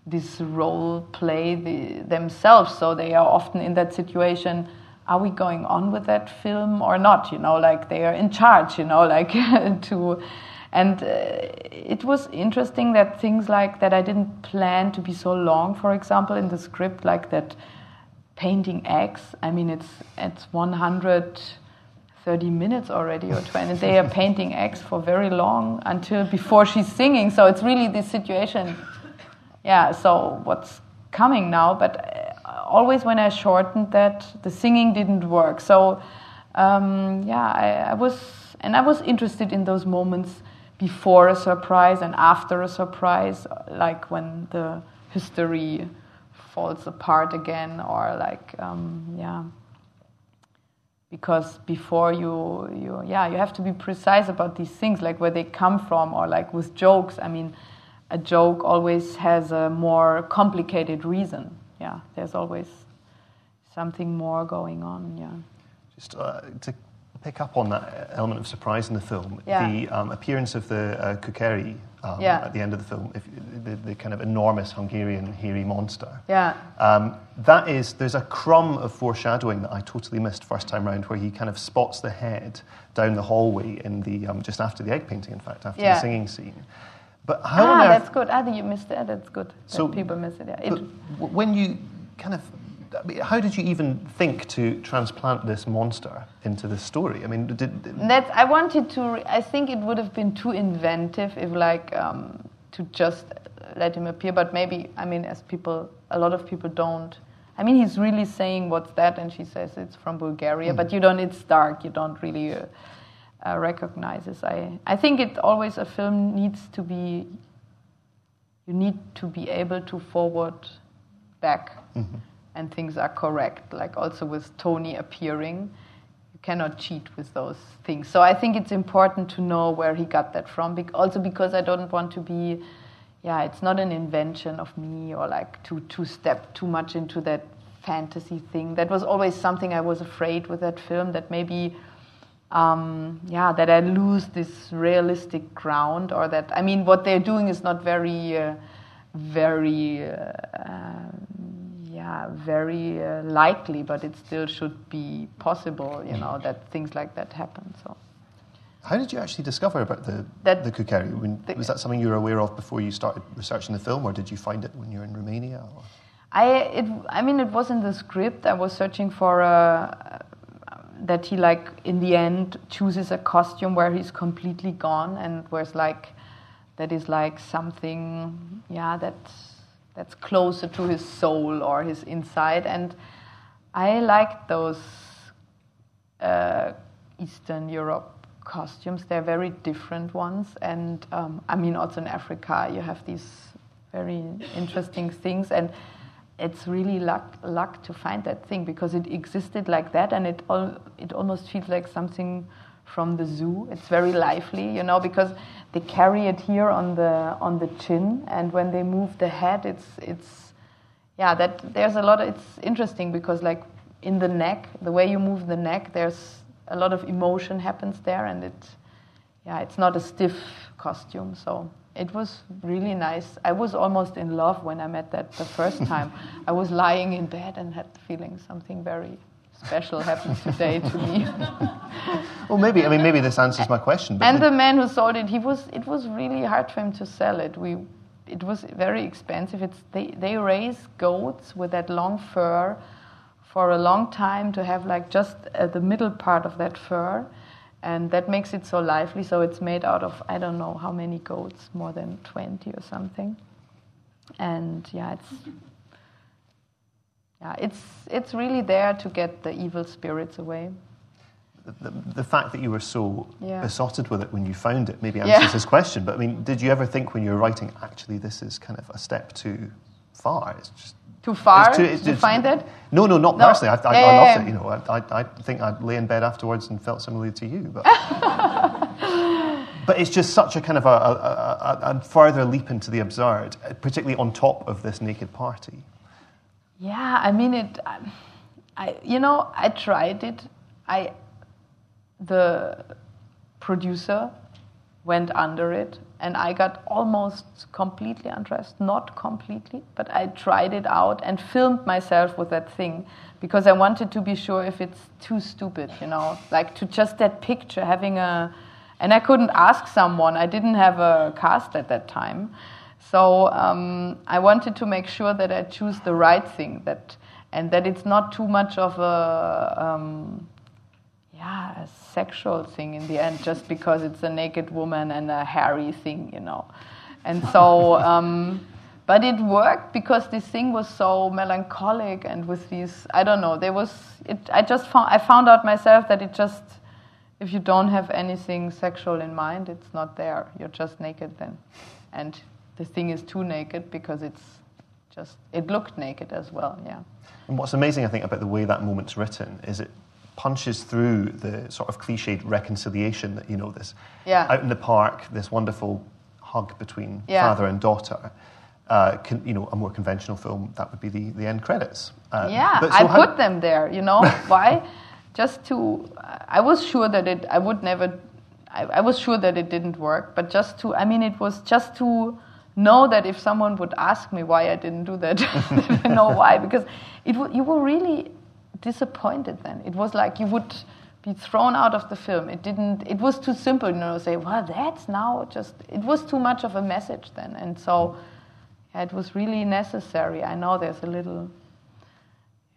this role play the, themselves. So they are often in that situation are we going on with that film or not you know like they are in charge you know like to and uh, it was interesting that things like that i didn't plan to be so long for example in the script like that painting eggs i mean it's it's 30 minutes already or 20. they are painting eggs for very long until before she's singing. So it's really this situation. Yeah, so what's coming now? But uh, always when I shortened that, the singing didn't work. So um, yeah, I, I was, and I was interested in those moments before a surprise and after a surprise, like when the history falls apart again, or like, um, yeah. Because before you, you yeah you have to be precise about these things like where they come from or like with jokes. I mean a joke always has a more complicated reason yeah there's always something more going on yeah just uh, to pick up on that element of surprise in the film Yeah. the um, appearance of the uh, kukeri um, Yeah. at the end of the film if, the, the kind of enormous hungarian hairy monster yeah Um, that is, there's a crumb of foreshadowing that I totally missed first time round, where he kind of spots the head down the hallway in the um, just after the egg painting, in fact, after Yeah. the singing scene. But how ah that's good ah you missed it that's good that So- people miss it yeah it, when you kind of, I mean, how did you even think to transplant this monster into the story? I mean, did, did- That I wanted to. I think it would have been too inventive if, like, um, to just let him appear. But maybe, I mean, as people, a lot of people don't. I mean, he's really saying what's that, and she says it's from Bulgaria. But you don't. It's dark. You don't really uh, uh, recognize this. I. I think it always a film needs to be. You need to be able to forward back, and things are correct. Like also with Toni appearing you cannot cheat with those things. So I think it's important to know where he got that from. bec- Also because I don't want to be, yeah, it's not an invention of me or like to to step too much into that fantasy thing. That was always something I was afraid with that film that maybe. Um, yeah, that I lose this realistic ground, or that I mean, what they're doing is not very, uh, very uh, um, yeah, very uh, likely, but it still should be possible, you know, that things like that happen. So how did you actually discover about the, That- the kukeri? When, the- was that something you were aware of before you started researching the film, or did you find it when you were in Romania? Or? I, it, I mean, it was in the script. I was searching for a, that he like in the end chooses a costume where he's completely gone and where's like that is like something, yeah, that that's closer to his soul or his inside. And I like those uh, Eastern Europe costumes. They're very different ones, and um, I mean also in Africa you have these very interesting things, and it's really luck luck to find that thing because it existed like that, and it all it almost feels like something from the zoo. It's very lively, you know, because they carry it here on the on the chin, and when they move the head, it's it's yeah that there's a lot. Of, it's interesting because like in the neck, the way you move the neck, there's a lot of emotion happens there, and it yeah it's not a stiff costume, so. It was really nice. I was almost in love when I met that the first time. I was lying in bed and had the feeling something very special happened today to me. Well, maybe. I mean, maybe this answers my question. And the- man who sold it, he was. It was really hard for him to sell it. We, it was very expensive. It's they they raise goats with that long fur, for a long time to have like just uh, the middle part of that fur, and that makes it so lively. So it's made out of I don't know how many goats, more than twenty or something, and yeah, it's. Yeah, it's it's really there to get the evil spirits away. the, the fact that you were so Yeah. besotted with it when you found it maybe Yeah. answers this question. But I mean, did you ever think when you were writing, actually, this is kind of a step too far? It's just Too far it's too- to it's- it's- find it? No, no, not No. personally. I, I, Yeah, I loved yeah. it. You know, I, I, I think I'd lay in bed afterwards and felt similarly to you. But, but it's just such a kind of a, a, a, a further leap into the absurd, particularly on top of this naked party. Yeah, I mean it. I, I you know, I tried it. I, the producer, went under it, and I got almost completely undressed. Not completely, but I tried it out and filmed myself with that thing because I wanted to be sure if it's too stupid. You know, like to just that picture having a. And I couldn't ask someone. I didn't have a cast at that time. So um, I wanted to make sure that I choose the right thing, that and that it's not too much of a um, yeah, a sexual thing in the end, just because it's a naked woman and a hairy thing, you know. And so, um, but it worked because this thing was so melancholic and with these, I don't know, there was, it, I just found, I found out myself that it just, if you don't have anything sexual in mind, it's not there. You're just naked then. And the thing is too naked because it's just, it looked naked as well, yeah. And what's amazing, I think, about the way that moment's written is it punches through the sort of cliched reconciliation that, you know, this Yeah. out in the park, this wonderful hug between Yeah. father and daughter. Uh, can, you know, a more conventional film, that would be the, the end credits. Uh, Yeah, but I how- put them there. You know why? Just to, I was sure that it. I would never. I, I was sure that it didn't work, but just to. I mean, it was just to know that if someone would ask me why I didn't do that, I know why because it. wa- You were really disappointed then. It was like you would be thrown out of the film. It didn't. It was too simple. You know, say, well, that's now just. It was too much of a message then, and so. Yeah, it was really necessary. I know there's a little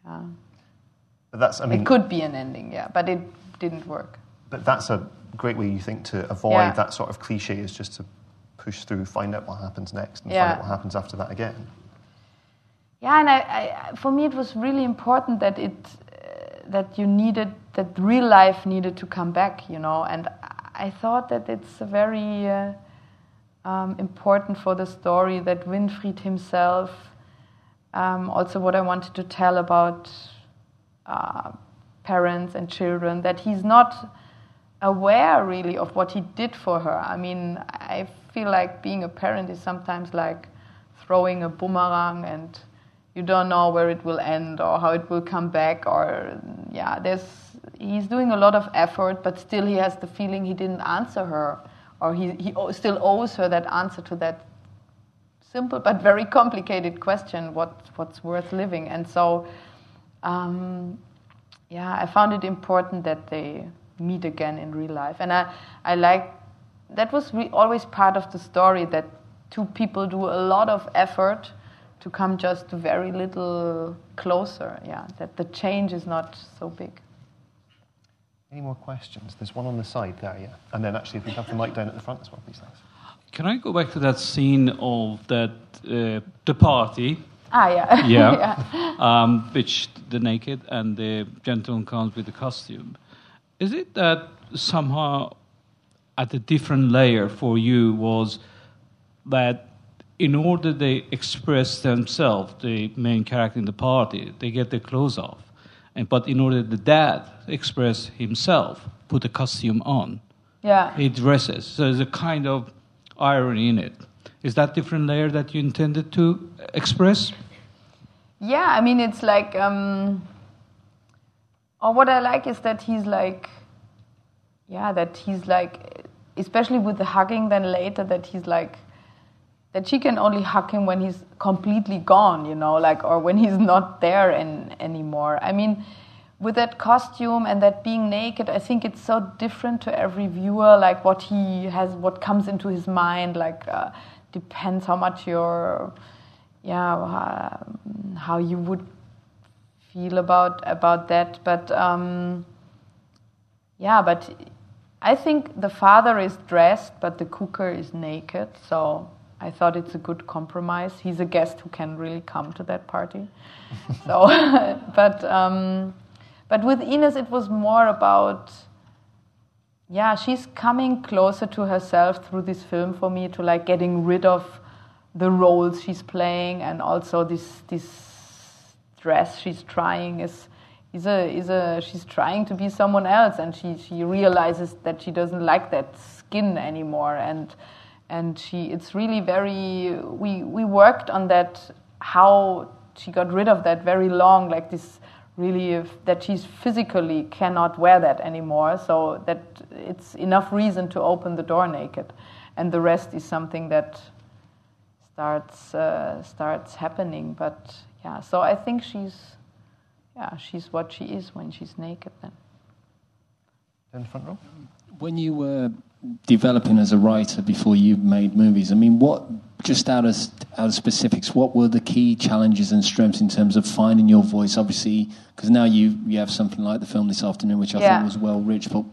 yeah. But that's, I mean, it could be an ending, yeah, but it didn't work. but that's a great way, you think, to avoid Yeah. that sort of cliche is just to push through, find out what happens next, and Yeah. find out what happens after that again. Yeah, and I, I, for me, it was really important that it uh, that you needed that real life needed to come back, you know. And I thought that it's very uh, um, important for the story that Winfried himself, um, also what I wanted to tell about uh, parents and children, that he's not aware really of what he did for her. I mean, I feel like being a parent is sometimes like throwing a boomerang and you don't know where it will end or how it will come back or yeah, there's he's doing a lot of effort but still he has the feeling he didn't answer her or he, he still owes her that answer to that simple but very complicated question what what's worth living? And so um, yeah i found it important that they meet again in real life. And i i like that was re- always part of the story that two people do a lot of effort to come just very little closer yeah that the change is not so big Any more questions? There's one on the side there, yeah. And then actually, if we have the mic down at the front as well, please, thanks. Can I go back to that scene of that uh, the party, ah yeah yeah, um, which the naked and the gentleman comes with the costume? Is it that somehow at a different layer for you was that in order they express themselves, the main character in the party, they get their clothes off, and but in order the dad express himself, put a costume on, yeah he dresses. So there's a kind of irony in it. Is that different layer that you intended to express? Yeah, I mean, it's like, um, or what I like is that he's like, yeah, that he's like, especially with the hugging, then later that he's like, that she can only hug him when he's completely gone, you know, like, or when he's not there in, anymore. I mean, with that costume and that being naked, I think it's so different to every viewer, like what he has, what comes into his mind, like, uh, depends how much you're, yeah, uh, how you would feel about about that. But um, yeah, but I think the father is dressed, but the Kuker is naked. So I thought it's a good compromise. He's a guest who can really come to that party. so, but um, but with Ines, it was more about yeah, she's coming closer to herself through this film for me to like getting rid of the roles she's playing and also this this dress she's trying is is a is a she's trying to be someone else and she she realizes that she doesn't like that skin anymore and and she it's really very we we worked on that how she got rid of that very long like this really if, that she's physically cannot wear that anymore. So that it's enough reason to open the door naked. And the rest is something that starts uh, starts happening. But yeah so i think she's yeah she's what she is when she's naked then. In the front row? When you were developing as a writer before you made movies. I mean, what just out of out of specifics, what were the key challenges and strengths in terms of finding your voice? Obviously, because now you you have something like the film this afternoon, which I Yeah. thought was well rich. But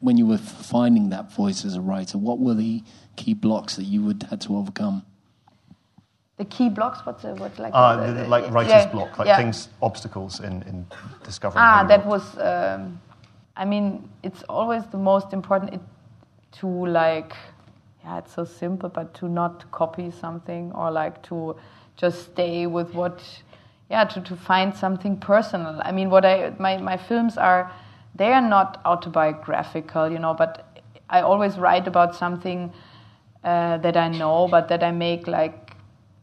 when you were finding that voice as a writer, what were the key blocks that you would had to overcome? The key blocks, what's the, what like? Uh, the- the, the- like writer's yeah, block, like yeah. things, obstacles in, in discovering. Ah, that wrote. was. Um, I mean, it's always the most important it, to like. Yeah, it's so simple, but to not copy something or like to just stay with what. Yeah, to, to find something personal. I mean, what I my my films are, they are not autobiographical, you know, but I always write about something uh, that I know, but that I make like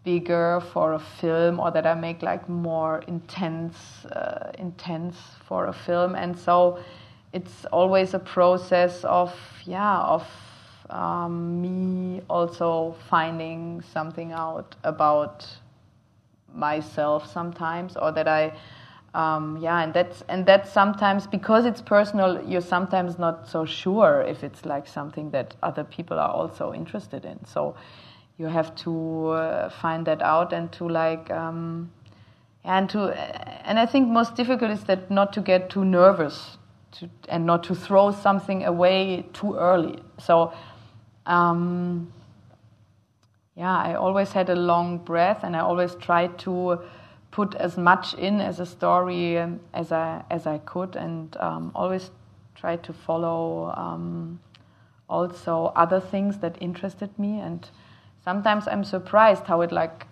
bigger for a film, or that I make like more intense, uh, intense for a film, and so it's always a process of yeah of um, me also finding something out about myself sometimes or that I um, yeah and that's and that's sometimes because it's personal you're sometimes not so sure if it's like something that other people are also interested in. So you have to uh, find that out and to like um, and to and I think most difficult is that not to get too nervous to, and not to throw something away too early so um, yeah, I always had a long breath, and I always tried to put as much in as a story um, as I as I could, and um, always tried to follow um, also other things that interested me. And sometimes I'm surprised how it like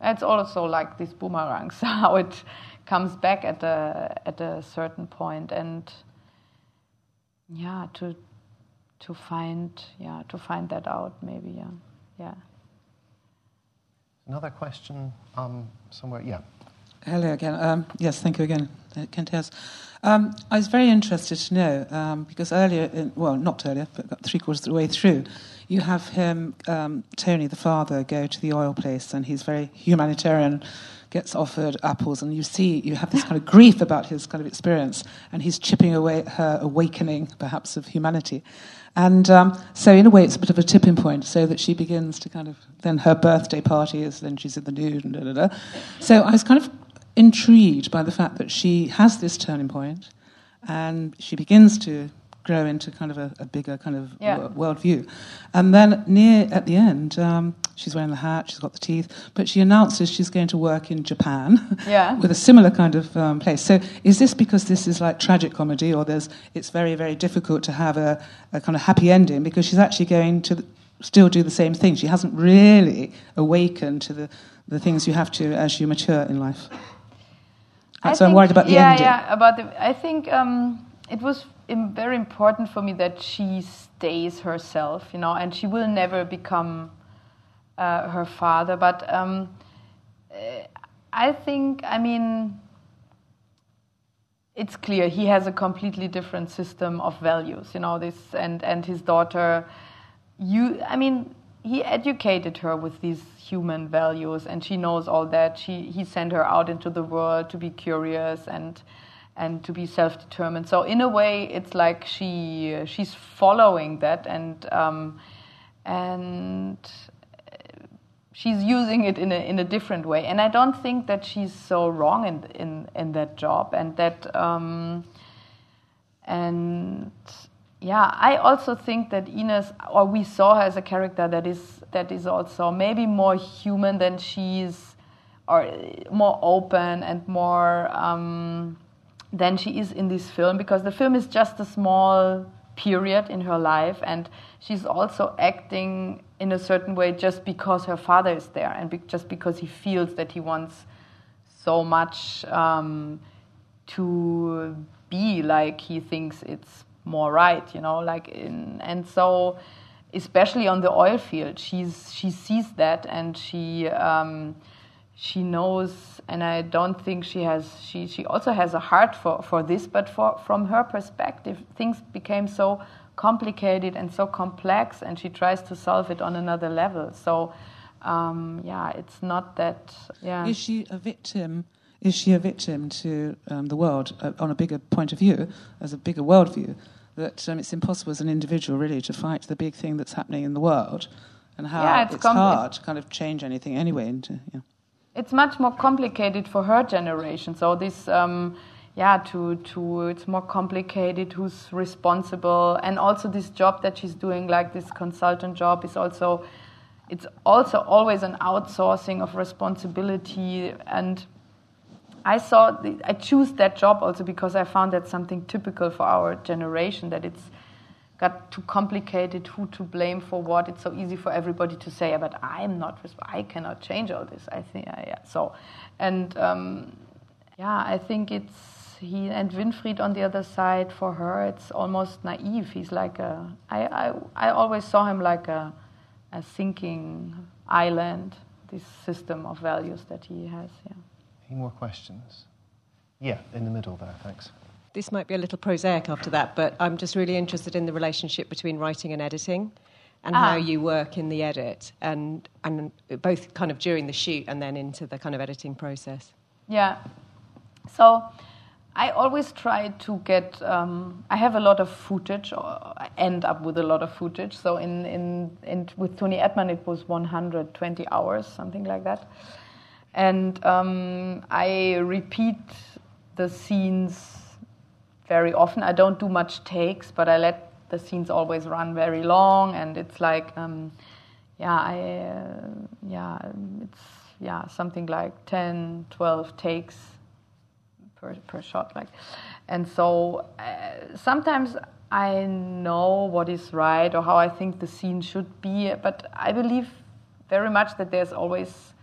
it's also like these boomerangs how it comes back at a at a certain point, and yeah, to to find yeah to find that out maybe yeah yeah. Another question um, somewhere. Yeah. Hello again. Um, yes, thank you again, uh, Kent Hess. Um, I was very interested to know um, because earlier, in, well, not earlier, but about three quarters of the way through, you have him, um, Toni, the father, go to the oil place, and he's very humanitarian, gets offered apples, and you see you have this kind of grief about his kind of experience, and he's chipping away at her awakening, perhaps, of humanity. And um, so, in a way, it's a bit of a tipping point, so that she begins to kind of. Then her birthday party is, then she's in the nude, and da da da. So I was kind of intrigued by the fact that she has this turning point, and she begins to grow into kind of a, a bigger kind of Yeah. wo- worldview. And then near at the end, um, she's wearing the hat, she's got the teeth, but she announces she's going to work in Japan Yeah. with a similar kind of um, place. So is this because this is like tragic comedy, or there's it's very very difficult to have a, a kind of happy ending because she's actually going to still do the same thing. She hasn't really awakened to the the things you have to as you mature in life. I so I'm worried about the yeah, ending. Yeah, about the. I think um, it was very important for me that she stays herself, you know, and she will never become uh, her father. But um, uh, I think, I mean, it's clear he has a completely different system of values, you know. This and and his daughter, you. I mean, he educated her with these human values, and she knows all that. She he sent her out into the world to be curious and and to be self-determined. So in a way, it's like she she's following that and um, and she's using it in a in a different way. And I don't think that she's so wrong in in in that job and that um, and yeah, I also think that Ines or we saw her as a character that is that is also maybe more human than she's or more open and more um, than she is in this film because the film is just a small period in her life and she's also acting in a certain way just because her father is there and be- just because he feels that he wants so much um, to be like he thinks it's more right you know like in and so especially on the oil field she's she sees that and she um, she knows and i don't think she has she, she also has a heart for, for this but for from her perspective things became so complicated and so complex and she tries to solve it on another level so um, yeah it's not that yeah Is she a victim? Is she a victim to um, the world uh, on a bigger point of view, as a bigger worldview, that um, it's impossible as an individual really to fight the big thing that's happening in the world, and how Yeah, it's it's, hard to kind of change anything anyway. Into, yeah. It's much more complicated for her generation. So this, um, yeah, to to it's more complicated. Who's responsible, and also this job that she's doing, like this consultant job, is also, it's also always an outsourcing of responsibility. And I saw, the, I choose that job also because I found that something typical for our generation that it's got too complicated who to blame for what it's so easy for everybody to say but i'm not i cannot change all this i think I, yeah so and um, yeah i think it's he and winfried on the other side for her it's almost naive he's like a i i, I always saw him like a, a sinking island this system of values that he has yeah Any more questions? Yeah, in the middle there, thanks. This might be a little prosaic after that, but I'm just really interested in the relationship between writing and editing and Ah. how you work in the edit and, and both kind of during the shoot and then into the kind of editing process. Yeah. So I always try to get. Um, I have a lot of footage, or I end up with a lot of footage. So in in, in with Toni Erdmann, it was 120 hours, something like that. And um, I repeat the scenes very often. I don't do much takes, but I let the scenes always run very long, and it's like, um, yeah, I, uh, yeah, it's yeah something like 10, 12 takes per per shot, like, and so uh, sometimes I know what is right or how I think the scene should be, but I believe very much that there's always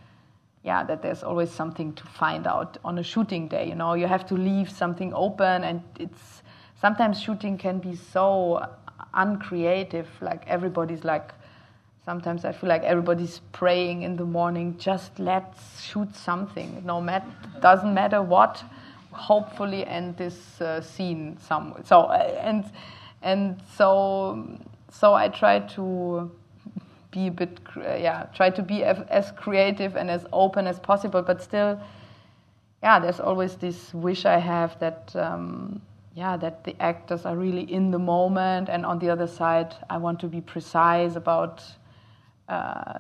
yeah, that there's always something to find out on a shooting day. You know, you have to leave something open, and it's sometimes shooting can be so uncreative. Like everybody's like, sometimes I feel like everybody's praying in the morning. Just let's shoot something. No matter doesn't matter what. Hopefully, end this uh, scene somewhere. So and and so so I try to be a bit, uh, yeah, try to be as, creative and as open as possible, but still, yeah, there's always this wish I have that, um, yeah, that the actors are really in the moment, and on the other side, I want to be precise about uh,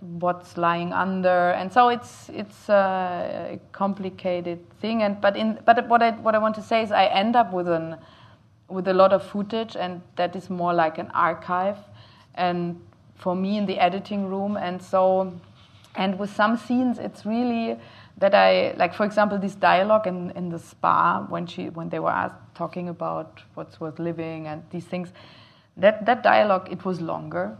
what's lying under, and so it's it's a complicated thing, and but in but what I what I want to say is I end up with an with a lot of footage, and that is more like an archive, and for me in the editing room. And so and with some scenes it's really that i like for example this dialogue in, in the spa when she when they were asked, talking about what's worth living and these things that that dialogue it was longer.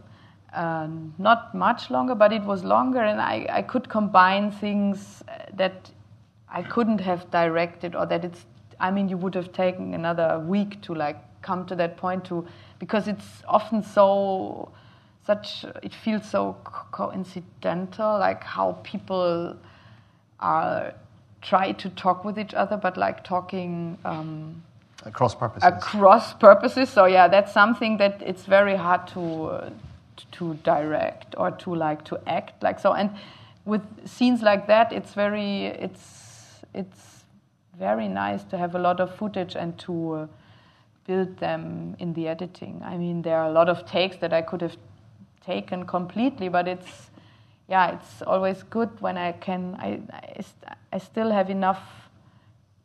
Um, not much longer but it was longer and I, I could combine things that i couldn't have directed or that it's i mean you would have taken another week to like come to that point to because it's often so such it feels so co- coincidental like how people are try to talk with each other but like talking um, At cross purposes. across purposes. So yeah that's something that it's very hard to uh, to direct or to like to act. Like so and with scenes like that it's very it's it's very nice to have a lot of footage and to uh, build them in the editing. I mean there are a lot of takes that i could have taken completely but it's yeah it's always good when i can i i, I still have enough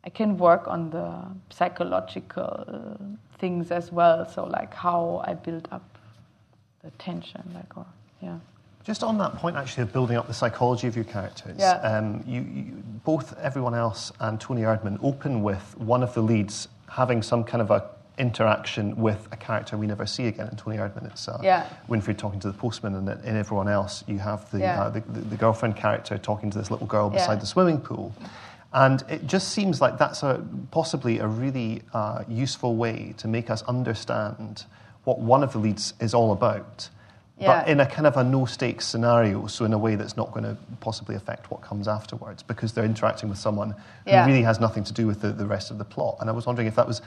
i can work on the psychological things as well so like how i build up the tension like or yeah Just on that point, actually, of building up the psychology of your characters, Yeah. um, you, you, both everyone else and Toni Erdmann open with one of the leads having some kind of a interaction with a character we never see again. In Toni Erdmann, it's uh, Yeah. Winfried talking to the postman, and in everyone else, you have the, Yeah. uh, the, the, the girlfriend character talking to this little girl beside Yeah. the swimming pool. And it just seems like that's a, possibly a really uh, useful way to make us understand what one of the leads is all about but in a kind of a no stakes scenario, so in a way that's not going to possibly affect what comes afterwards, because they're interacting with someone who Yeah. really has nothing to do with the, the rest of the plot. And I was wondering if that was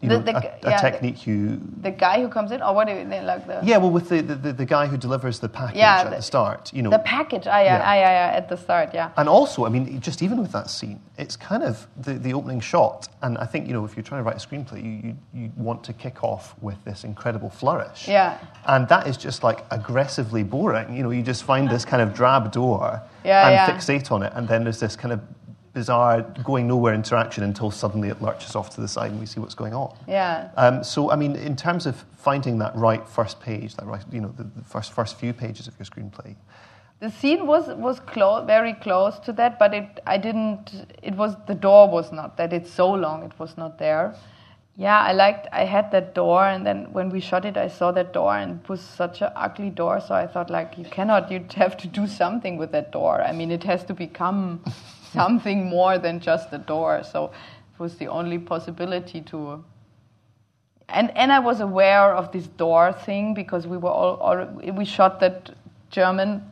you The- know, the a, a yeah, the- technique you. The guy who comes in, or what do you like the Yeah, well, with the, the, the guy who delivers the package Yeah, at the- the start, you know. the package? Ah, yeah, Yeah. ah, yeah, yeah, at the start, yeah. And also, I mean, just even with that scene, it's kind of the, the opening shot. And I think, you know, if you're trying to write a screenplay, you, you, you want to kick off with this incredible flourish. Yeah. And that is just like aggressively boring. You know, you just find this kind of drab door Yeah, and yeah. fixate on it. And then there's this kind of bizarre going nowhere interaction until suddenly it lurches off to the side and we see what's going on. Yeah. Um, so, I mean, in terms of finding that right first page, that right, you know, the, the first, first few pages of your screenplay, The scene was was close, very close to that, but it I didn't. It was the door was not that. It's so long. It was not there. Yeah, I liked. I had that door, and then when we shot it, I saw that door, and it was such an ugly door. So I thought, like, you cannot. You'd have to do something with that door. I mean, it has to become something more than just a door. So it was the only possibility to and and I was aware of this door thing because we were all, all we shot that German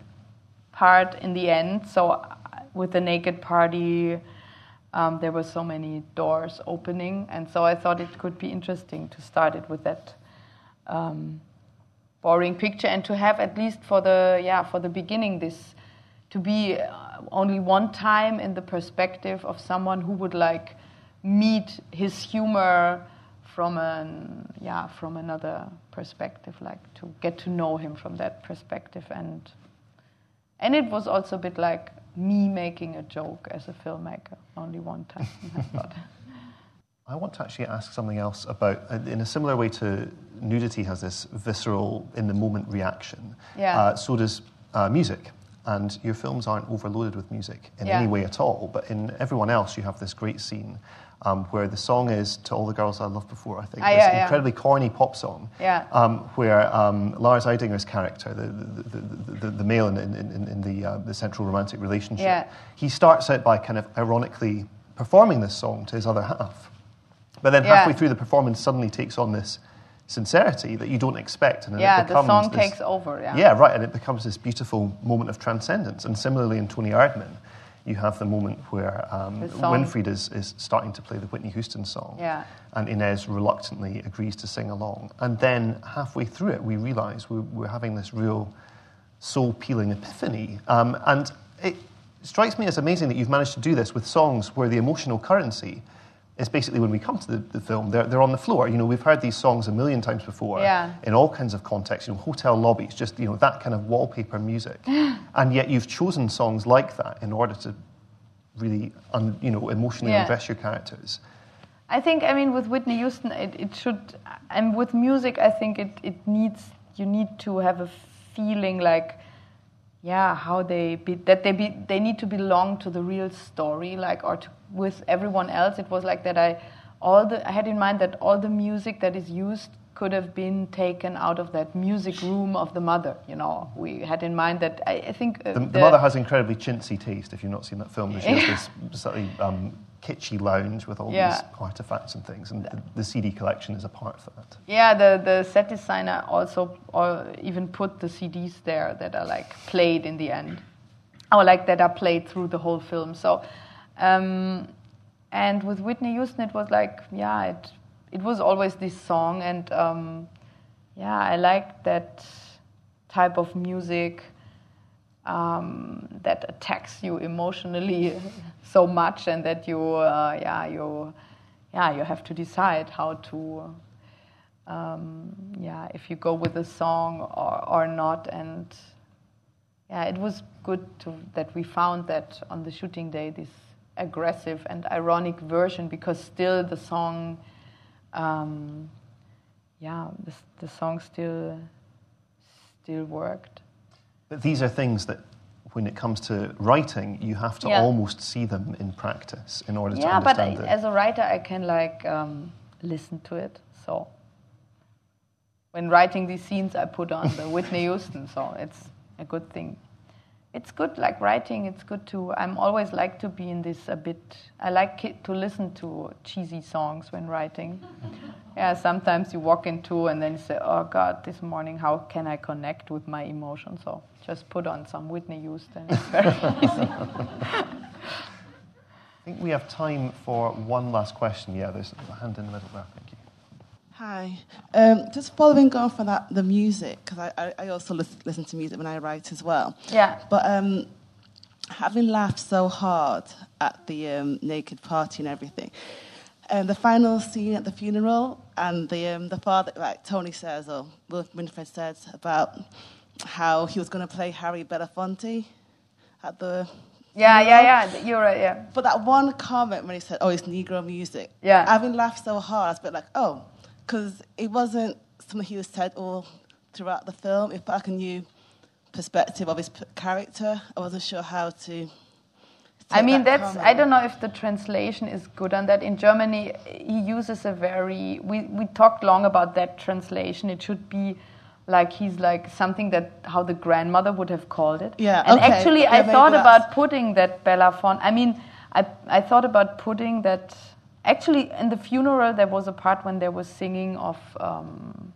part in the end. So with the naked party, um, there were so many doors opening, and so I thought it could be interesting to start it with that um, boring picture and to have at least for the yeah for the beginning this to be uh, only one time in the perspective of someone who would like meet his humor from an yeah from another perspective like to get to know him from that perspective and and it was also a bit like me making a joke as a filmmaker only one time I thought. I want to actually ask something else about, uh, in a similar way to nudity has this visceral, in the moment reaction. Yeah. Uh, so does uh, music. And your films aren't overloaded with music in Yeah. any way at all. But in everyone else, you have this great scene um, where the song is To All the Girls I Loved Before, I think. Ah, this yeah, yeah. incredibly corny pop song. Yeah. Um, where um, Lars Eidinger's character, the, the, the, the, the male in, in, in, in the, uh, the central romantic relationship, Yeah. he starts out by kind of ironically performing this song to his other half. But then Yeah. halfway through the performance, suddenly takes on this sincerity that you don't expect, and then yeah it the song this, takes over yeah Yeah, right, and it becomes this beautiful moment of transcendence. And similarly, in Toni Erdmann, you have the moment where um, Winfried is, is starting to play the Whitney Houston song, Yeah. and Ines reluctantly agrees to sing along. And then halfway through it, we realise we're, we're having this real soul peeling epiphany. Um, and it strikes me as amazing that you've managed to do this with songs where the emotional currency is basically when we come to the, the film, they're, they're on the floor. You know, we've heard these songs a million times before Yeah. in all kinds of contexts, you know, hotel lobbies, just, you know, that kind of wallpaper music. and yet you've chosen songs like that in order to really, un, you know, emotionally Yeah. undress your characters. I think, I mean, with Whitney Houston, it, it should, and with music, I think it, it needs, you need to have a feeling like, yeah, how they, be, that they, be, they need to belong to the real story, like, or to, with everyone else. It was like that I, all the, I had in mind that all the music that is used could have been taken out of that music room of the mother, you know. We had in mind that, I, I think... uh, The, the mother has incredibly chintzy taste, if you've not seen that film. She has this slightly um, kitschy lounge with all Yeah. these artifacts and things, and the, the CD collection is a part of that. Yeah, the, the set designer also or even put the CDs there that are like played in the end, or like that are played through the whole film. So, um, and with Whitney Houston, it was like, yeah, it it was always this song, and um, yeah, I liked that type of music um, that attacks you emotionally so much, and that you, uh, yeah, you, yeah, you have to decide how to, um, yeah, if you go with a song or, or not, and yeah, it was good to, that we found that on the shooting day this aggressive and ironic version because still the song, um, yeah, the, the song still still worked. But these are things that, when it comes to writing, you have to Yeah. almost see them in practice in order to yeah, but understand it. as a writer, I can like um, listen to it. So when writing these scenes, I put on the Whitney Houston, so it's a good thing. It's good, like writing. It's good to. I'm always like to be in this a bit. I like to listen to cheesy songs when writing. Yeah, sometimes you walk into and then you say, "Oh God, this morning, how can I connect with my emotions?" So just put on some Whitney Houston. It's very easy. I think we have time for one last question. Yeah, there's a hand in the middle there. Thank you. Hi. Um, just following on from that, the music, because I, I, also listen, listen, to music when I write as well. Yeah. But um, having laughed so hard at the um, naked party and everything, and the final scene at the funeral, and the um, the father, like Toni says, or Will Winfried says about how he was going to play Harry Belafonte at the yeah, yeah, yeah. You're right. Yeah. But that one comment when he said, "Oh, it's Negro music," yeah, having laughed so hard, I was a bit like, "Oh." Because it wasn't something he was said all throughout the film. It felt like a new perspective of his p- character. I wasn't sure how to. I mean, that that's. Comment. I don't know if the translation is good on that. In Germany, he uses a very. We we talked long about that translation. It should be like he's like something that how the grandmother would have called it. Yeah. And okay. actually, yeah, I thought about putting that Belafonte. I mean, I I thought about putting that Actually, in the funeral, there was a part when there was singing of um,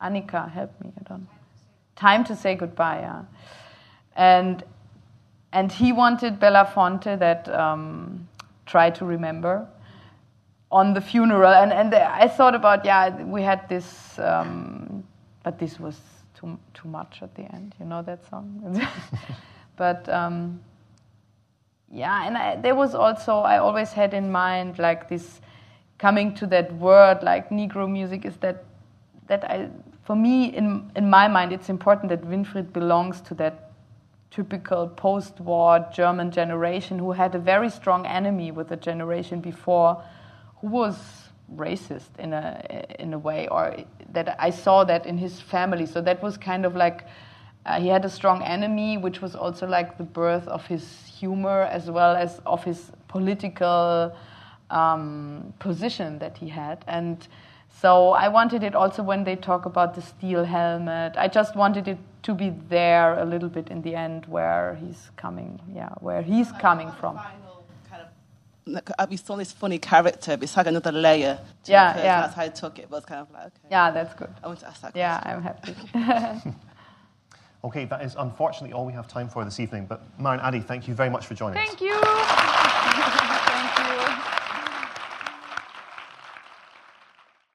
Annika. Help me, I don't. Time to say goodbye. Yeah, and and he wanted Belafonte that um, try to remember on the funeral, and and I thought about yeah, we had this, um, but this was too too much at the end. You know that song, but. Um, yeah, and I, there was also I always had in mind like this coming to that word like Negro music is that that I for me in in my mind it's important that Winfried belongs to that typical post-war German generation who had a very strong enemy with the generation before who was racist in a in a way or that I saw that in his family. So that was kind of like uh, he had a strong enemy which was also like the birth of his humor as well as of his political um, position that he had. And so I wanted it also when they talk about the steel helmet. I just wanted it to be there a little bit in the end where he's coming, yeah, where he's coming from. We saw this funny character, but it's like another layer. yeah, yeah. That's how I took it. It was kind of like, okay. Yeah, that's good. I want to ask that question. Yeah, I'm happy. Okay, that is unfortunately all we have time for this evening. But Maren Ade, thank you very much for joining thank us. Thank you.